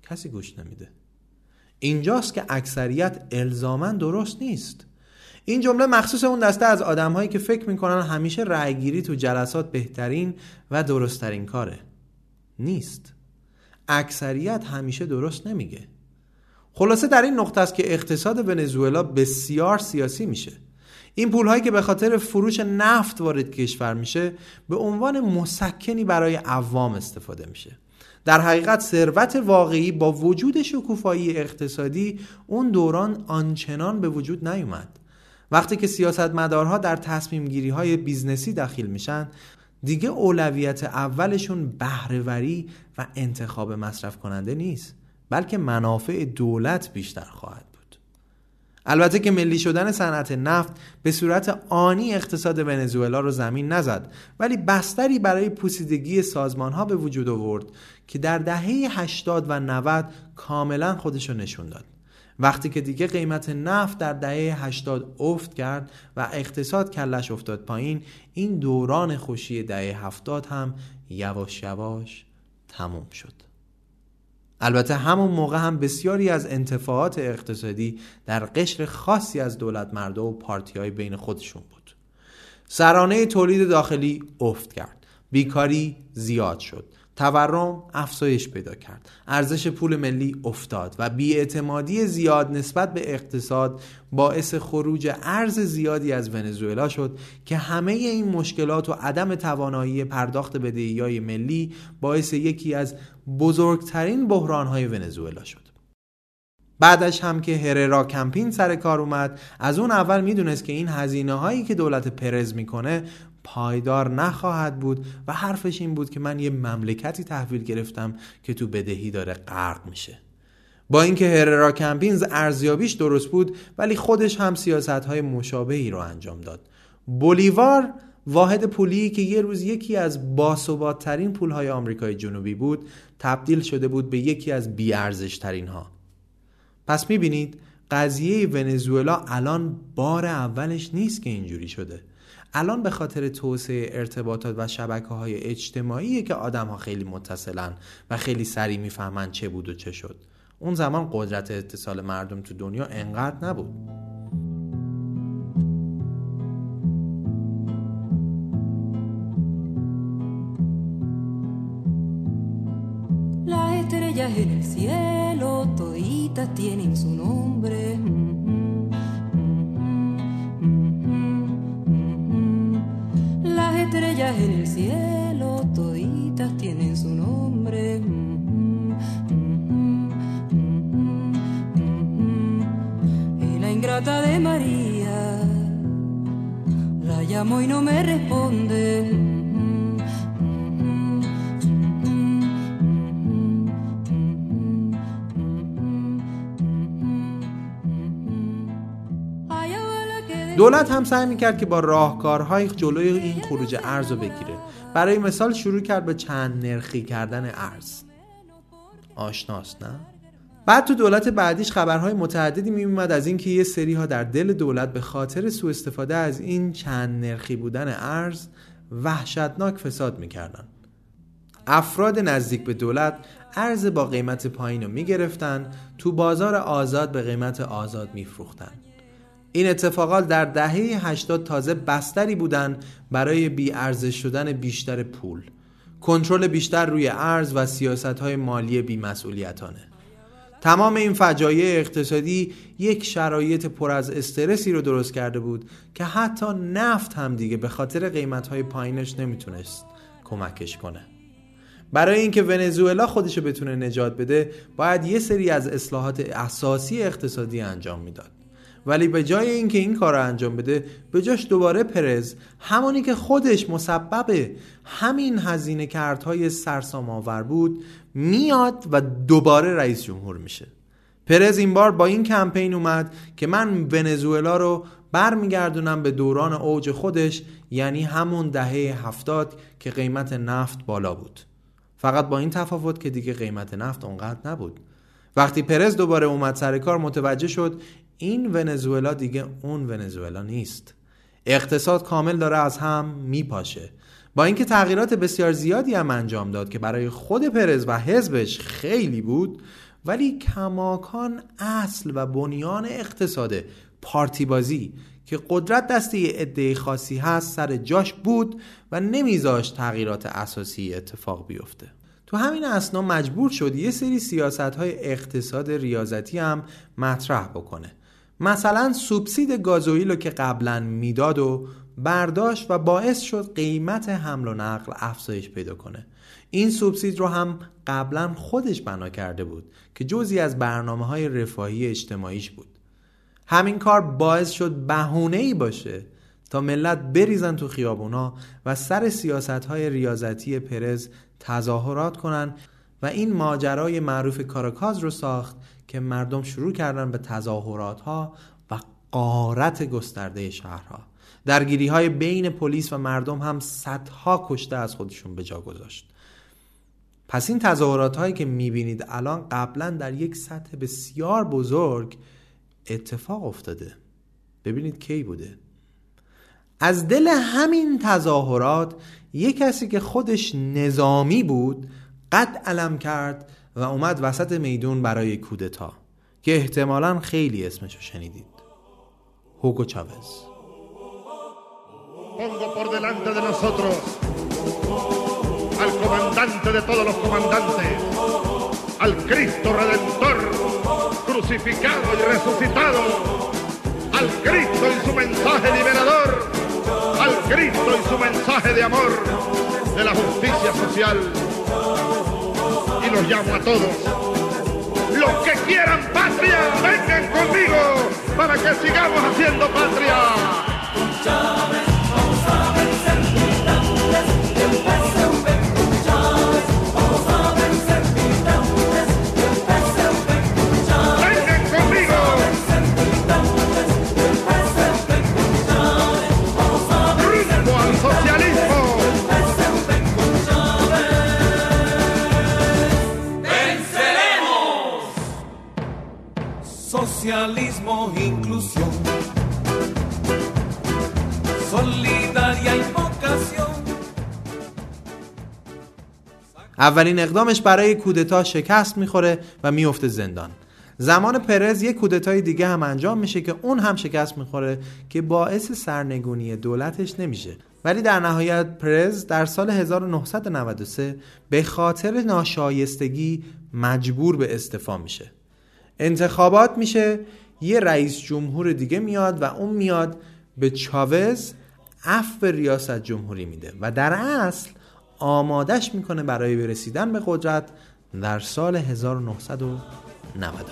کسی گوش نمیده. اینجاست که اکثریت الزاما درست نیست. این جمله مخصوص اون دسته از آدم هایی که فکر می‌کنن همیشه رأیگیری تو جلسات بهترین و درستترین کاره. نیست. اکثریت همیشه درست نمیگه. خلاصه در این نقطه است که اقتصاد ونزوئلا بسیار سیاسی میشه. این پول هایی که به خاطر فروش نفت وارد کشور میشه به عنوان مسکنی برای عوام استفاده میشه. در حقیقت ثروت واقعی با وجود شکوفایی اقتصادی اون دوران آنچنان به وجود نیومد. وقتی که سیاستمدارها در تصمیم گیری های business ی دخیل میشن دیگه اولویت اولشون بهرهوری و انتخاب مصرف کننده نیست بلکه منافع دولت بیشتر خواهد بود. البته که ملی شدن صنعت نفت به صورت آنی اقتصاد ونزوئلا رو زمین نزد ولی بستری برای پوسیدگی سازمان ها به وجود آورد که در دهه 80 و 90 کاملا خودشو نشون داد. وقتی که دیگه قیمت نفت در دهه 80 افت کرد و اقتصاد کلش افتاد پایین این دوران خوشی دهه 70 هم یواش یواش تموم شد. البته همون موقع هم بسیاری از انتفاعات اقتصادی در قشر خاصی از دولت مرده و پارتی های بین خودشون بود. سرانه تولید داخلی افت کرد. بیکاری زیاد شد. تورم افزایش پیدا کرد. ارزش پول ملی افتاد و بیاعتمادی زیاد نسبت به اقتصاد باعث خروج ارز زیادی از ونزوئلا شد که همه این مشکلات و عدم توانایی پرداخت بدهی‌های ملی باعث یکی از بزرگترین بحران‌های ونزوئلا شد. بعدش هم که هررا کمپین سر کار اومد از اون اول می‌دونست که این هزینه هایی که دولت پرز می‌کنه پایدار نخواهد بود و حرفش این بود که من یه مملکتی تحویل گرفتم که تو بدهی داره غرق میشه. با اینکه هررا کمپینز ارزیابیش درست بود ولی خودش هم سیاست های مشابهی رو انجام داد. بولیوار واحد پولی که یه روز یکی از باثباتترین پولهای آمریکای جنوبی بود تبدیل شده بود به یکی از بیارزش ترین ها پس می‌بینید قضیه ونزوئلا الان بار اولش نیست که اینجوری شده. الان به خاطر توسعه ارتباطات و شبکه های اجتماعی که آدم ها خیلی متصلن و خیلی سریع می‌فهمن چه بود و چه شد اون زمان قدرت اتصال مردم تو دنیا انقدر نبود Las estrellas, el cielo, toditas tienen su nombre. Estrellas en el cielo, toditas tienen su nombre. Y la ingrata de María la llamo y no me responde. دولت هم سعی می‌کرد که با راهکارهای جلوی این خروج ارز رو بگیره. برای مثال شروع کرد به چند نرخی کردن ارز. آشناست نه؟ بعد تو دولت بعدیش خبرهای متعددی میومد از اینکه یه سری ها در دل دولت به خاطر سوء استفاده از این چند نرخی بودن ارز وحشتناک فساد می‌کردن. افراد نزدیک به دولت ارز با قیمت پایین رو تو بازار آزاد به قیمت آزاد میفروختن. این اتفاقات در دهه 80 تازه بستری بودند برای بیارزش شدن بیشتر پول. کنترل بیشتر روی ارز و سیاست های مالی بیمسئولیتانه. تمام این فجایع اقتصادی یک شرایط پر از استرسی رو درست کرده بود که حتی نفت هم دیگه به خاطر قیمت های پایینش نمی‌تونست کمکش کنه. برای اینکه ونزوئلا خودشو بتونه نجات بده باید یه سری از اصلاحات اساسی اقتصادی انجام می‌داد. ولی به جای اینکه این کار رو انجام بده به جاش دوباره پرز. همونی که خودش مسبب همین هزینه کردهای سرسام آور بود. میاد و دوباره رئیس جمهور میشه. پرز این بار با این کمپین اومد که من ونزوئلا رو برمیگردونم به دوران اوج خودش یعنی همون دهه هفتاد که قیمت نفت بالا بود. فقط با این تفاوت که دیگه قیمت نفت اونقدر نبود. وقتی پرز دوباره اومد سر کار متوجه شد این ونزوئلا دیگه اون ونزوئلا نیست. اقتصاد کامل داره از هم میپاشه. با اینکه تغییرات بسیار زیادی هم انجام داد که برای خود پرز و حزبش خیلی بود ولی کماکان اصل و بنیان اقتصاد پارتی بازی که قدرت دست یه عده خاصی هست سر جاش بود و نمیذاشت تغییرات اساسی اتفاق بیفته. تو همین اسنا مجبور شد یه سری سیاست های اقتصاد ریاضتی هم مطرح بکنه. مثلا سوبسید گازوئیل رو که قبلا می‌داد و برداشت و باعث شد قیمت حمل و نقل افزایش پیدا کنه. این سوبسید رو هم قبلا خودش بنا کرده بود که جزی از برنامه های رفاهی اجتماعیش بود. همین کار باعث شد بهونه ای باشه تا ملت بریزن تو خیابونا و سر سیاست های ریاضتی پرز تظاهرات کنن و این ماجرای معروف کاراکاز رو ساخت که مردم شروع کردن به تظاهرات ها و قارت گسترده شهرها. درگیری های بین پلیس و مردم هم صدها کشته از خودشون به جا گذاشت. پس این تظاهرات هایی که می‌بینید الان قبلا در یک سطح بسیار بزرگ اتفاق افتاده. ببینید کی بوده. از دل همین تظاهرات یک کسی که خودش نظامی بود قد علم کرد و اومد وسط میدون برای کودتا که احتمالا خیلی اسمشو شنیدید هوگو چاوز Pongo por delante de nosotros al comandante de todos los comandantes, al Cristo Redentor, crucificado y resucitado, al Cristo y su mensaje liberador, al Cristo y su mensaje de amor, de la justicia social. Y los llamo a todos. Los que quieran patria, vengan conmigo para que sigamos haciendo patria. Socialismo, inclusión, solidaria. اولین اقدامش برای کودتا شکست می‌خوره و میفته زندان. زمان پرز یک کودتای دیگه هم انجام میشه که اون هم شکست می‌خوره که باعث سرنگونی دولتش نمیشه. ولی در نهایت پرز در سال 1993 به خاطر ناشایستگی مجبور به استفا میشه. انتخابات میشه یه رئیس جمهور دیگه میاد و اون میاد به چاوز عفو ریاست جمهوری میده و در اصل آمادش می‌کنه برای رسیدن به قدرت در سال 1990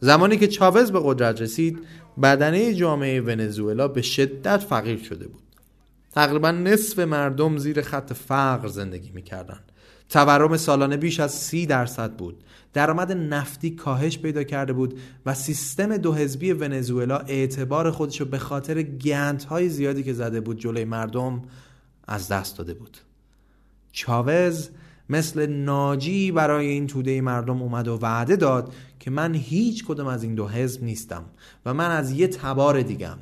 زمانی که چاوز به قدرت رسید بدنه جامعه ونزوئلا به شدت فقیر شده بود. تقریبا نصف مردم زیر خط فقر زندگی می‌کردن. تورم سالانه بیش از سی درصد بود. درآمد نفتی کاهش پیدا کرده بود و سیستم دو حزبی ونزوئلا اعتبار خودش به خاطر گندهای زیادی که زده بود جلوی مردم از دست داده بود. چاوز مثل ناجی برای این توده مردم اومد و وعده داد که من هیچ کدوم از این دو حزب نیستم و من از یه تبار دیگم.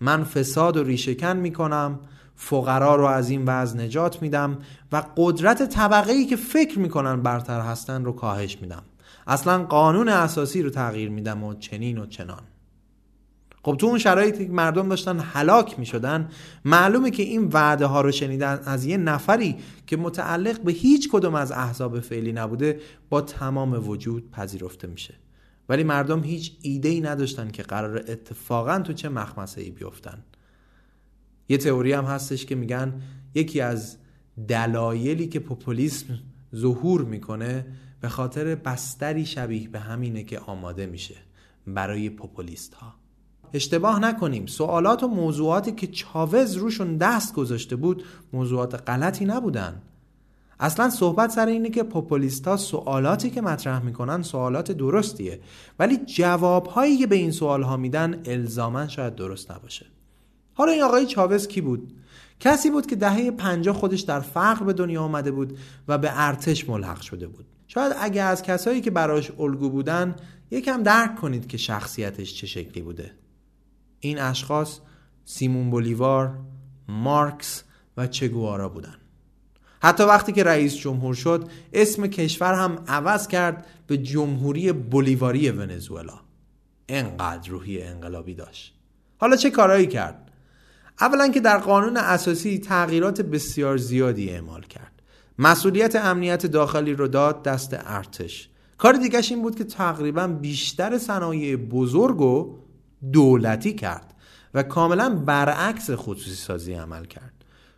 من فساد و ریشهکن می‌کنم فقرا رو از این وضع نجات میدم و قدرت طبقه ای که فکر می‌کنن برتر هستن رو کاهش میدم. اصلا قانون اساسی رو تغییر میدم و چنین و چنان. خب تو اون شرایطی که مردم داشتن هلاک می شدن معلومه که این وعده ها رو شنیدن از یه نفری که متعلق به هیچ کدوم از احزاب فعلی نبوده با تمام وجود پذیرفته میشه. ولی مردم هیچ ایده ای نداشتن که قرار اتفاقا تو چه مخمسه ای بیفتن. یه تئوری هم هستش که میگن یکی از دلایلی که پوپولیسم ظهور می‌کنه به خاطر بستری شبیه به همینه که آماده میشه برای پوپولیست ها اشتباه نکنیم. سوالات و موضوعاتی که چاوز روشون دست گذاشته بود موضوعات غلطی نبودن. اصلا صحبت سر اینه که پوپولیستا سوالاتی که مطرح می‌کنن سوالات درستیه. ولی جوابهایی که به این سوال ها میدن الزاما شاید درست نباشه. حالا این آقای چاوز کی بود؟ کسی بود که دهه 50 خودش در فقر به دنیا آمده بود و به ارتش ملحق شده بود. شاید اگه از کسایی که براش الگو بودن یکم درک کنید که شخصیتش چه شکلی بوده. این اشخاص سیمون بولیوار، مارکس و چگوارا بودن. حتی وقتی که رئیس جمهور شد اسم کشور هم عوض کرد به جمهوری بولیواری ونزوئلا. انقدر روحی انقلابی داشت. حالا چه کارایی کرد؟ اولا که در قانون اساسی تغییرات بسیار زیادی اعمال کرد. مسئولیت امنیت داخلی رو داد دست ارتش. کار دیگهش این بود که تقریبا بیشتر صنایع بزرگ و دولتی کرد و کاملا برعکس خصوصی سازی عمل کرد.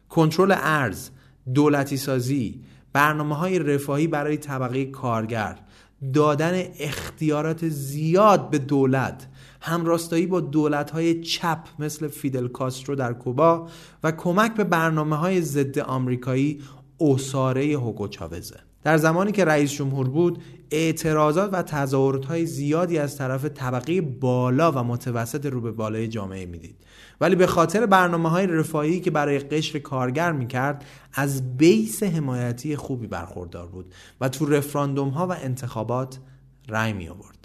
کنترل ارز دولتی سازی برنامه های رفاهی برای طبقه کارگر دادن اختیارات زیاد به دولت همراستایی با دولت های چپ مثل فیدل کاسترو در کوبا و کمک به برنامه های ضد آمریکایی اوساره هوگو چاوزه. در زمانی که رئیس جمهور بود اعتراضات و تظاهرات های زیادی از طرف طبقه بالا و متوسط رو به بالای جامعه می‌دید. ولی به خاطر برنامه های رفاهی که برای قشر کارگر می‌کرد از بیس حمایتی خوبی برخوردار بود و تو رفراندوم ها و انتخابات رأی می آورد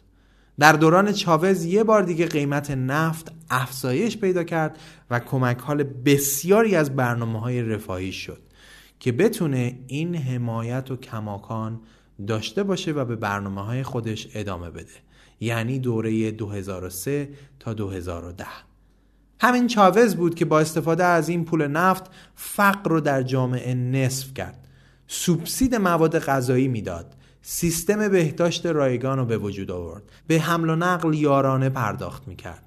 در دوران چاوز یه بار دیگه قیمت نفت افزایش پیدا کرد و کمک حال بسیاری از برنامه های رفاهی شد. که بتونه این حمایت و کماکان داشته باشه و به برنامه های خودش ادامه بده. یعنی دوره 2003 تا 2010 همین چاوز بود که با استفاده از این پول نفت فقر رو در جامعه نصف کرد. سوبسید مواد غذایی می‌داد. سیستم بهداشت رایگان رو به وجود آورد. به حمل و نقل یارانه پرداخت می‌کرد.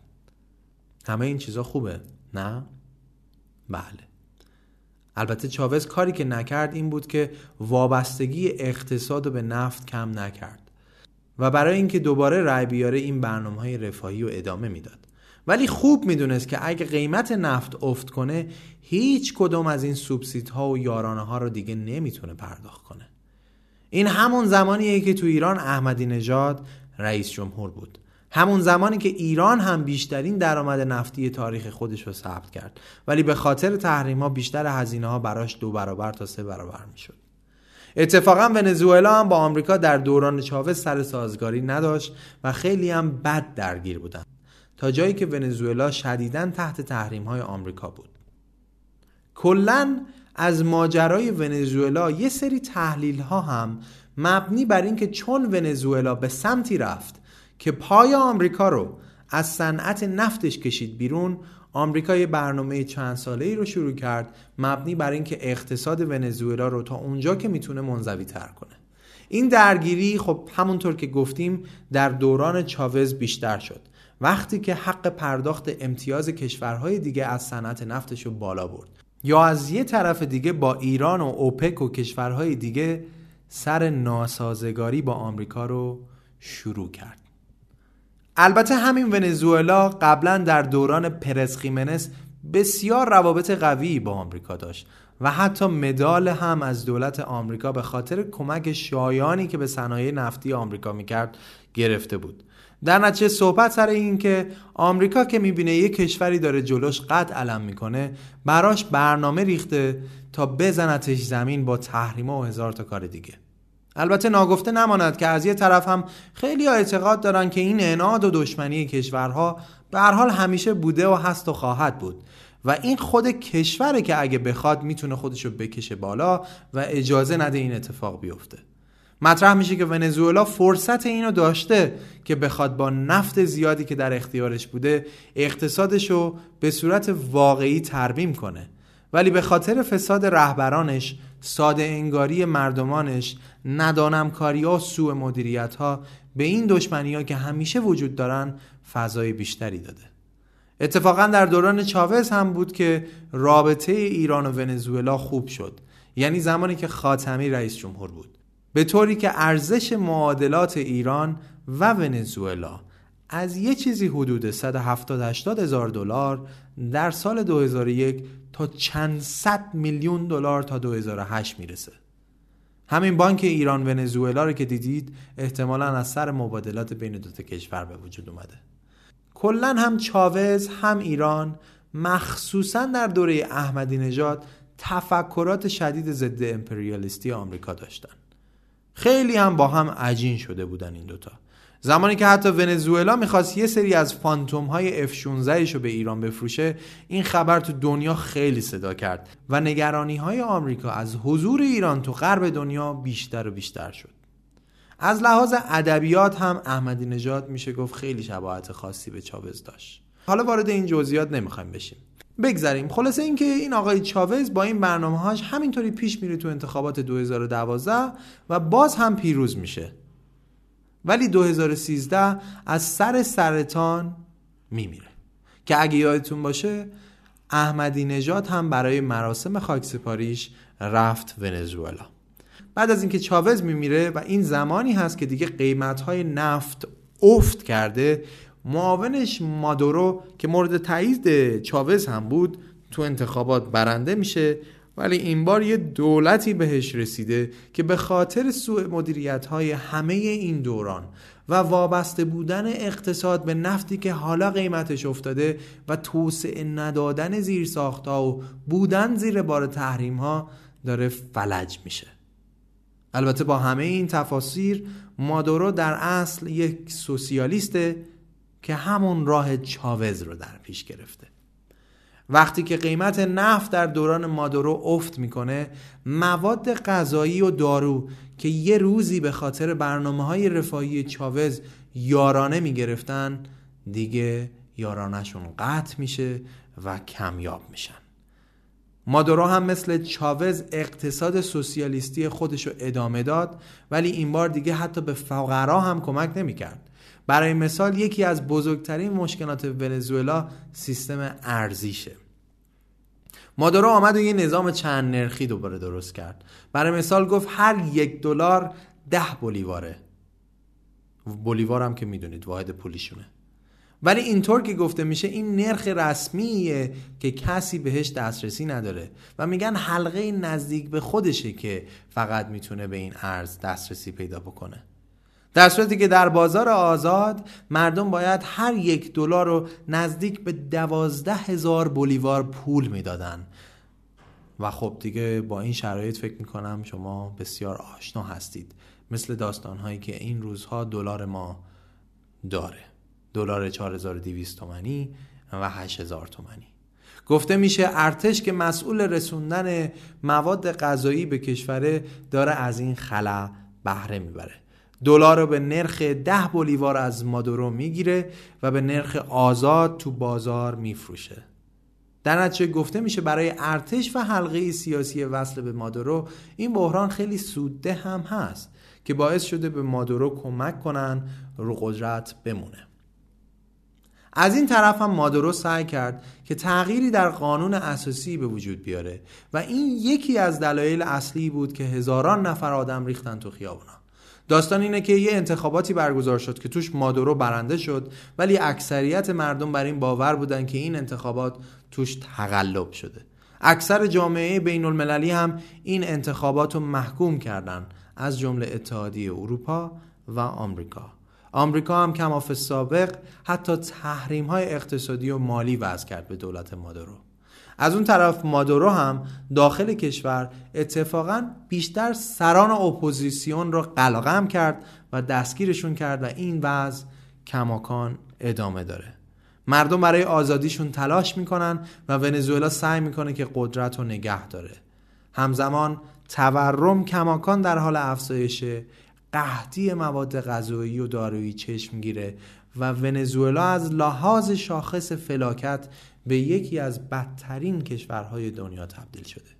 همه این چیزا خوبه نه؟ بله. البته چاوز کاری که نکرد این بود که وابستگی اقتصاد به نفت کم نکرد و برای اینکه دوباره رای بیاره این برنامه های رفاهی رو ادامه می‌داد. ولی خوب می‌دونست که اگه قیمت نفت افت کنه هیچ کدوم از این سوبسیدها و یارانه ها رو دیگه نمی‌تونه پرداخت کنه. این همون زمانیه که تو ایران احمدی نژاد رئیس جمهور بود. همون زمانی که ایران هم بیشترین درآمد نفتی تاریخ خودش رو ثبت کرد. ولی به خاطر تحریم ها بیشتر هزینه ها براش دو برابر تا سه برابر می‌شد. اتفاقا ونزوئلا هم با آمریکا در دوران چاوز سر سازگاری نداشت و خیلی هم بد درگیر بودن. تا جایی که ونزوئلا شدیداً تحت تحریم های آمریکا بود. کلا از ماجرای ونزوئلا یه سری تحلیل ها هم مبنی بر اینکه چون ونزوئلا به سمتی رفت که پای آمریکا رو از صنعت نفتش کشید بیرون آمریکا یه برنامه چند ساله ای رو شروع کرد مبنی بر اینکه اقتصاد ونزوئلا رو تا اونجا که می‌تونه منزوی تر کنه. این درگیری خب همونطور که گفتیم در دوران چاوز بیشتر شد. وقتی که حق پرداخت امتیاز کشورهای دیگه از صنعت نفتش رو بالا برد. یا از یه طرف دیگه با ایران و اوپک و کشورهای دیگه سر ناسازگاری با آمریکا رو شروع کرد. البته همین ونزوئلا قبلا در دوران پرس خیمنس بسیار روابط قوی با آمریکا داشت و حتی مدال هم از دولت آمریکا به خاطر کمک شایانی که به صنایع نفتی آمریکا می‌کرد گرفته بود. در نتیجه صحبت سر این که آمریکا که می‌بینه یه کشوری داره جلوش قد علم می‌کنه براش برنامه ریخته تا بزنتش زمین با تحریما و هزار تا کار دیگه. البته ناگفته نماند که از یه طرف هم خیلی اعتقاد دارن که این اناد و دشمنی کشورها به هر حال همیشه بوده و هست و خواهد بود. و این خود کشوره که اگه بخواد می‌تونه خودشو بکشه بالا و اجازه نده این اتفاق بیفته. مطرح میشه که ونزوئلا فرصت اینو داشته که بخواد با نفت زیادی که در اختیارش بوده اقتصادش رو به صورت واقعی ترمیم کنه. ولی به خاطر فساد رهبرانش ساده انگاری مردمانش ندانمکاری ها سوء مدیریت ها به این دشمنی ها که همیشه وجود دارن فضای بیشتری داده. اتفاقا در دوران چاوز هم بود که رابطه ایران و ونزوئلا خوب شد. یعنی زمانی که خاتمی رئیس جمهور بود. به طوری که ارزش معادلات ایران و ونزوئلا از یه چیزی حدود 170 80 هزار دلار در سال 2001 تا چند صد میلیون دلار تا 2008 می‌رسه. همین بانک ایران ونزوئلا رو که دیدید احتمالا از سر مبادلات بین دو تا کشور به وجود اومده. کلا هم چاوز هم ایران مخصوصا در دوره احمدی نژاد تفکرات شدید ضد امپریالیستی آمریکا داشتن. خیلی هم با هم عجین شده بودن این دوتا. زمانی که حتی ونزوئلا می‌خواست یه سری از فانتوم های F-16 رو به ایران بفروشه این خبر تو دنیا خیلی صدا کرد و نگرانی های آمریکا از حضور ایران تو غرب دنیا بیشتر و بیشتر شد. از لحاظ ادبیات هم احمدی نژاد میشه گفت خیلی شباهت خاصی به چاوز داشت. حالا وارد این جزئیات نمی‌خوایم بشیم. بگذریم. خلاصه اینکه این آقای چاوز با این برنامه هاش همینطوری پیش میره تو انتخابات 2012 و باز هم پیروز میشه. ولی 2013 از سر سرطان میمیره. که اگه یادتون باشه احمدی نژاد هم برای مراسم خاکسپاریش رفت ونزوئلا. بعد از اینکه چاوز میمیره و این زمانی هست که دیگه قیمت های نفت افت کرده معاونش مادورو که مورد تایید چاوز هم بود تو انتخابات برنده میشه ولی این بار یه دولتی بهش رسیده که به خاطر سوء مدیریت های همه این دوران و وابسته بودن اقتصاد به نفتی که حالا قیمتش افتاده و توسعه ندادن زیر ساختا و بودن زیر بار تحریم ها داره فلج میشه. البته با همه این تفاسیر مادورو در اصل یک سوسیالیسته که همون راه چاوز رو در پیش گرفته. وقتی که قیمت نفت در دوران مادورو افت می‌کنه مواد غذایی و دارو که یه روزی به خاطر برنامه های رفاهی چاوز یارانه می‌گرفتن دیگه یارانشون قطع میشه و کمیاب میشن. مادورو هم مثل چاوز اقتصاد سوسیالیستی خودش رو ادامه داد ولی این بار دیگه حتی به فقرا هم کمک نمی‌کرد. برای مثال یکی از بزرگترین مشکلات ونزوئلا سیستم ارزیشه. مادورو آمد و یه نظام چند نرخی دوباره درست کرد. برای مثال گفت هر یک دلار ده بولیواره. بولیوار هم که می‌دونید واحد پولیشونه. ولی اینطور که گفته میشه این نرخ رسمیه که کسی بهش دسترسی نداره و میگن حلقه نزدیک به خودشه که فقط می‌تونه به این ارز دسترسی پیدا بکنه. در صورتی که در بازار آزاد مردم باید هر یک دلار رو نزدیک به دوازده هزار بولیوار پول می‌دادن. و خب دیگه با این شرایط فکر می‌کنم شما بسیار آشنا هستید. مثل داستان هایی که این روزها دلار ما داره. دلار 4200 تومانی و 8000 تومانی. گفته میشه ارتش که مسئول رسوندن مواد غذایی به کشوره داره از این خلا بهره می‌بره. دلار رو به نرخ ده بولیوار از مادورو می‌گیره و به نرخ آزاد تو بازار میفروشه. در نتیجه گفته میشه برای ارتش و حلقه سیاسی وصل به مادورو این بحران خیلی سودده هم هست که باعث شده به مادورو کمک کنن رو قدرت بمونه. از این طرف هم مادورو سعی کرد که تغییری در قانون اساسی به وجود بیاره و این یکی از دلایل اصلی بود که هزاران نفر آدم ریختن تو خیابونا. داستان اینه که یه انتخاباتی برگزار شد که توش مادورو برنده شد ولی اکثریت مردم بر این باور بودن که این انتخابات توش تقلب شده. اکثر جامعه بین المللی هم این انتخابات رو محکوم کردن از جمله اتحادیه اروپا و آمریکا. آمریکا هم کمافی‌السابق حتی تحریم های اقتصادی و مالی وضع کرد به دولت مادورو. از اون طرف مادورو هم داخل کشور اتفاقا بیشتر سران اپوزیسیون رو قلقم کرد و دستگیرشون کرد و این وضع کماکان ادامه داره. مردم برای آزادیشون تلاش می‌کنن و ونزوئلا سعی می‌کنه که قدرت رو نگه داره. همزمان تورم کماکان در حال افزایشه قحطی مواد غذایی و دارویی چشم می‌گیره و ونزوئلا از لحاظ شاخص فلاکت به یکی از بدترین کشورهای دنیا تبدیل شده.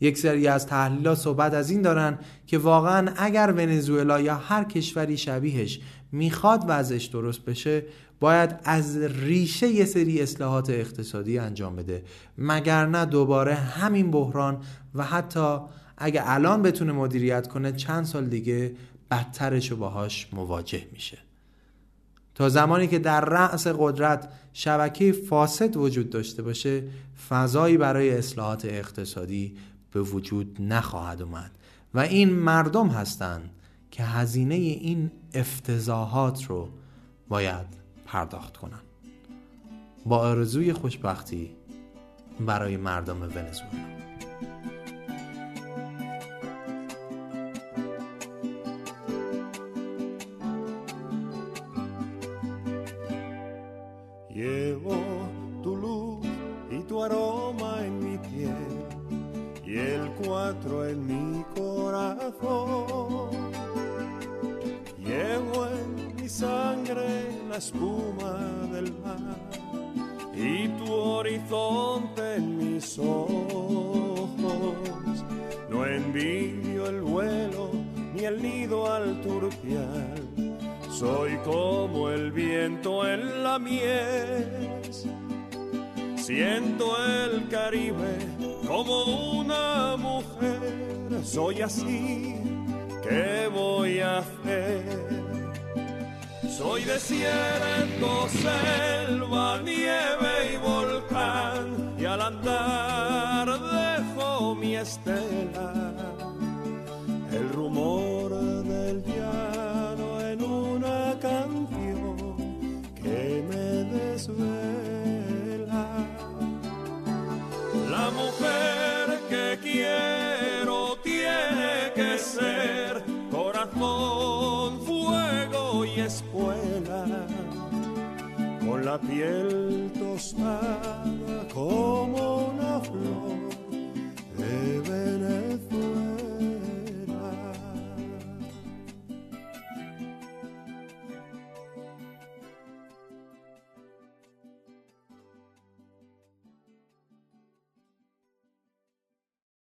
یک سری از تحلیل صحبت از این دارن که واقعا اگر ونزوئلا یا هر کشوری شبیهش می‌خواد وضعش درست بشه باید از ریشه یه سری اصلاحات اقتصادی انجام بده. مگر نه دوباره همین بحران و حتی اگه الان بتونه مدیریت کنه چند سال دیگه بدترش رو باهاش مواجه میشه. تا زمانی که در رأس قدرت شبکه فاسد وجود داشته باشه فضایی برای اصلاحات اقتصادی به وجود نخواهد اومد. و این مردم هستند که هزینه این افتضاحات رو باید پرداخت کنن با آرزوی خوشبختی برای مردم ونزوئلا. Así, ¿qué voy a hacer? Soy desierto, selva, la piel tostada.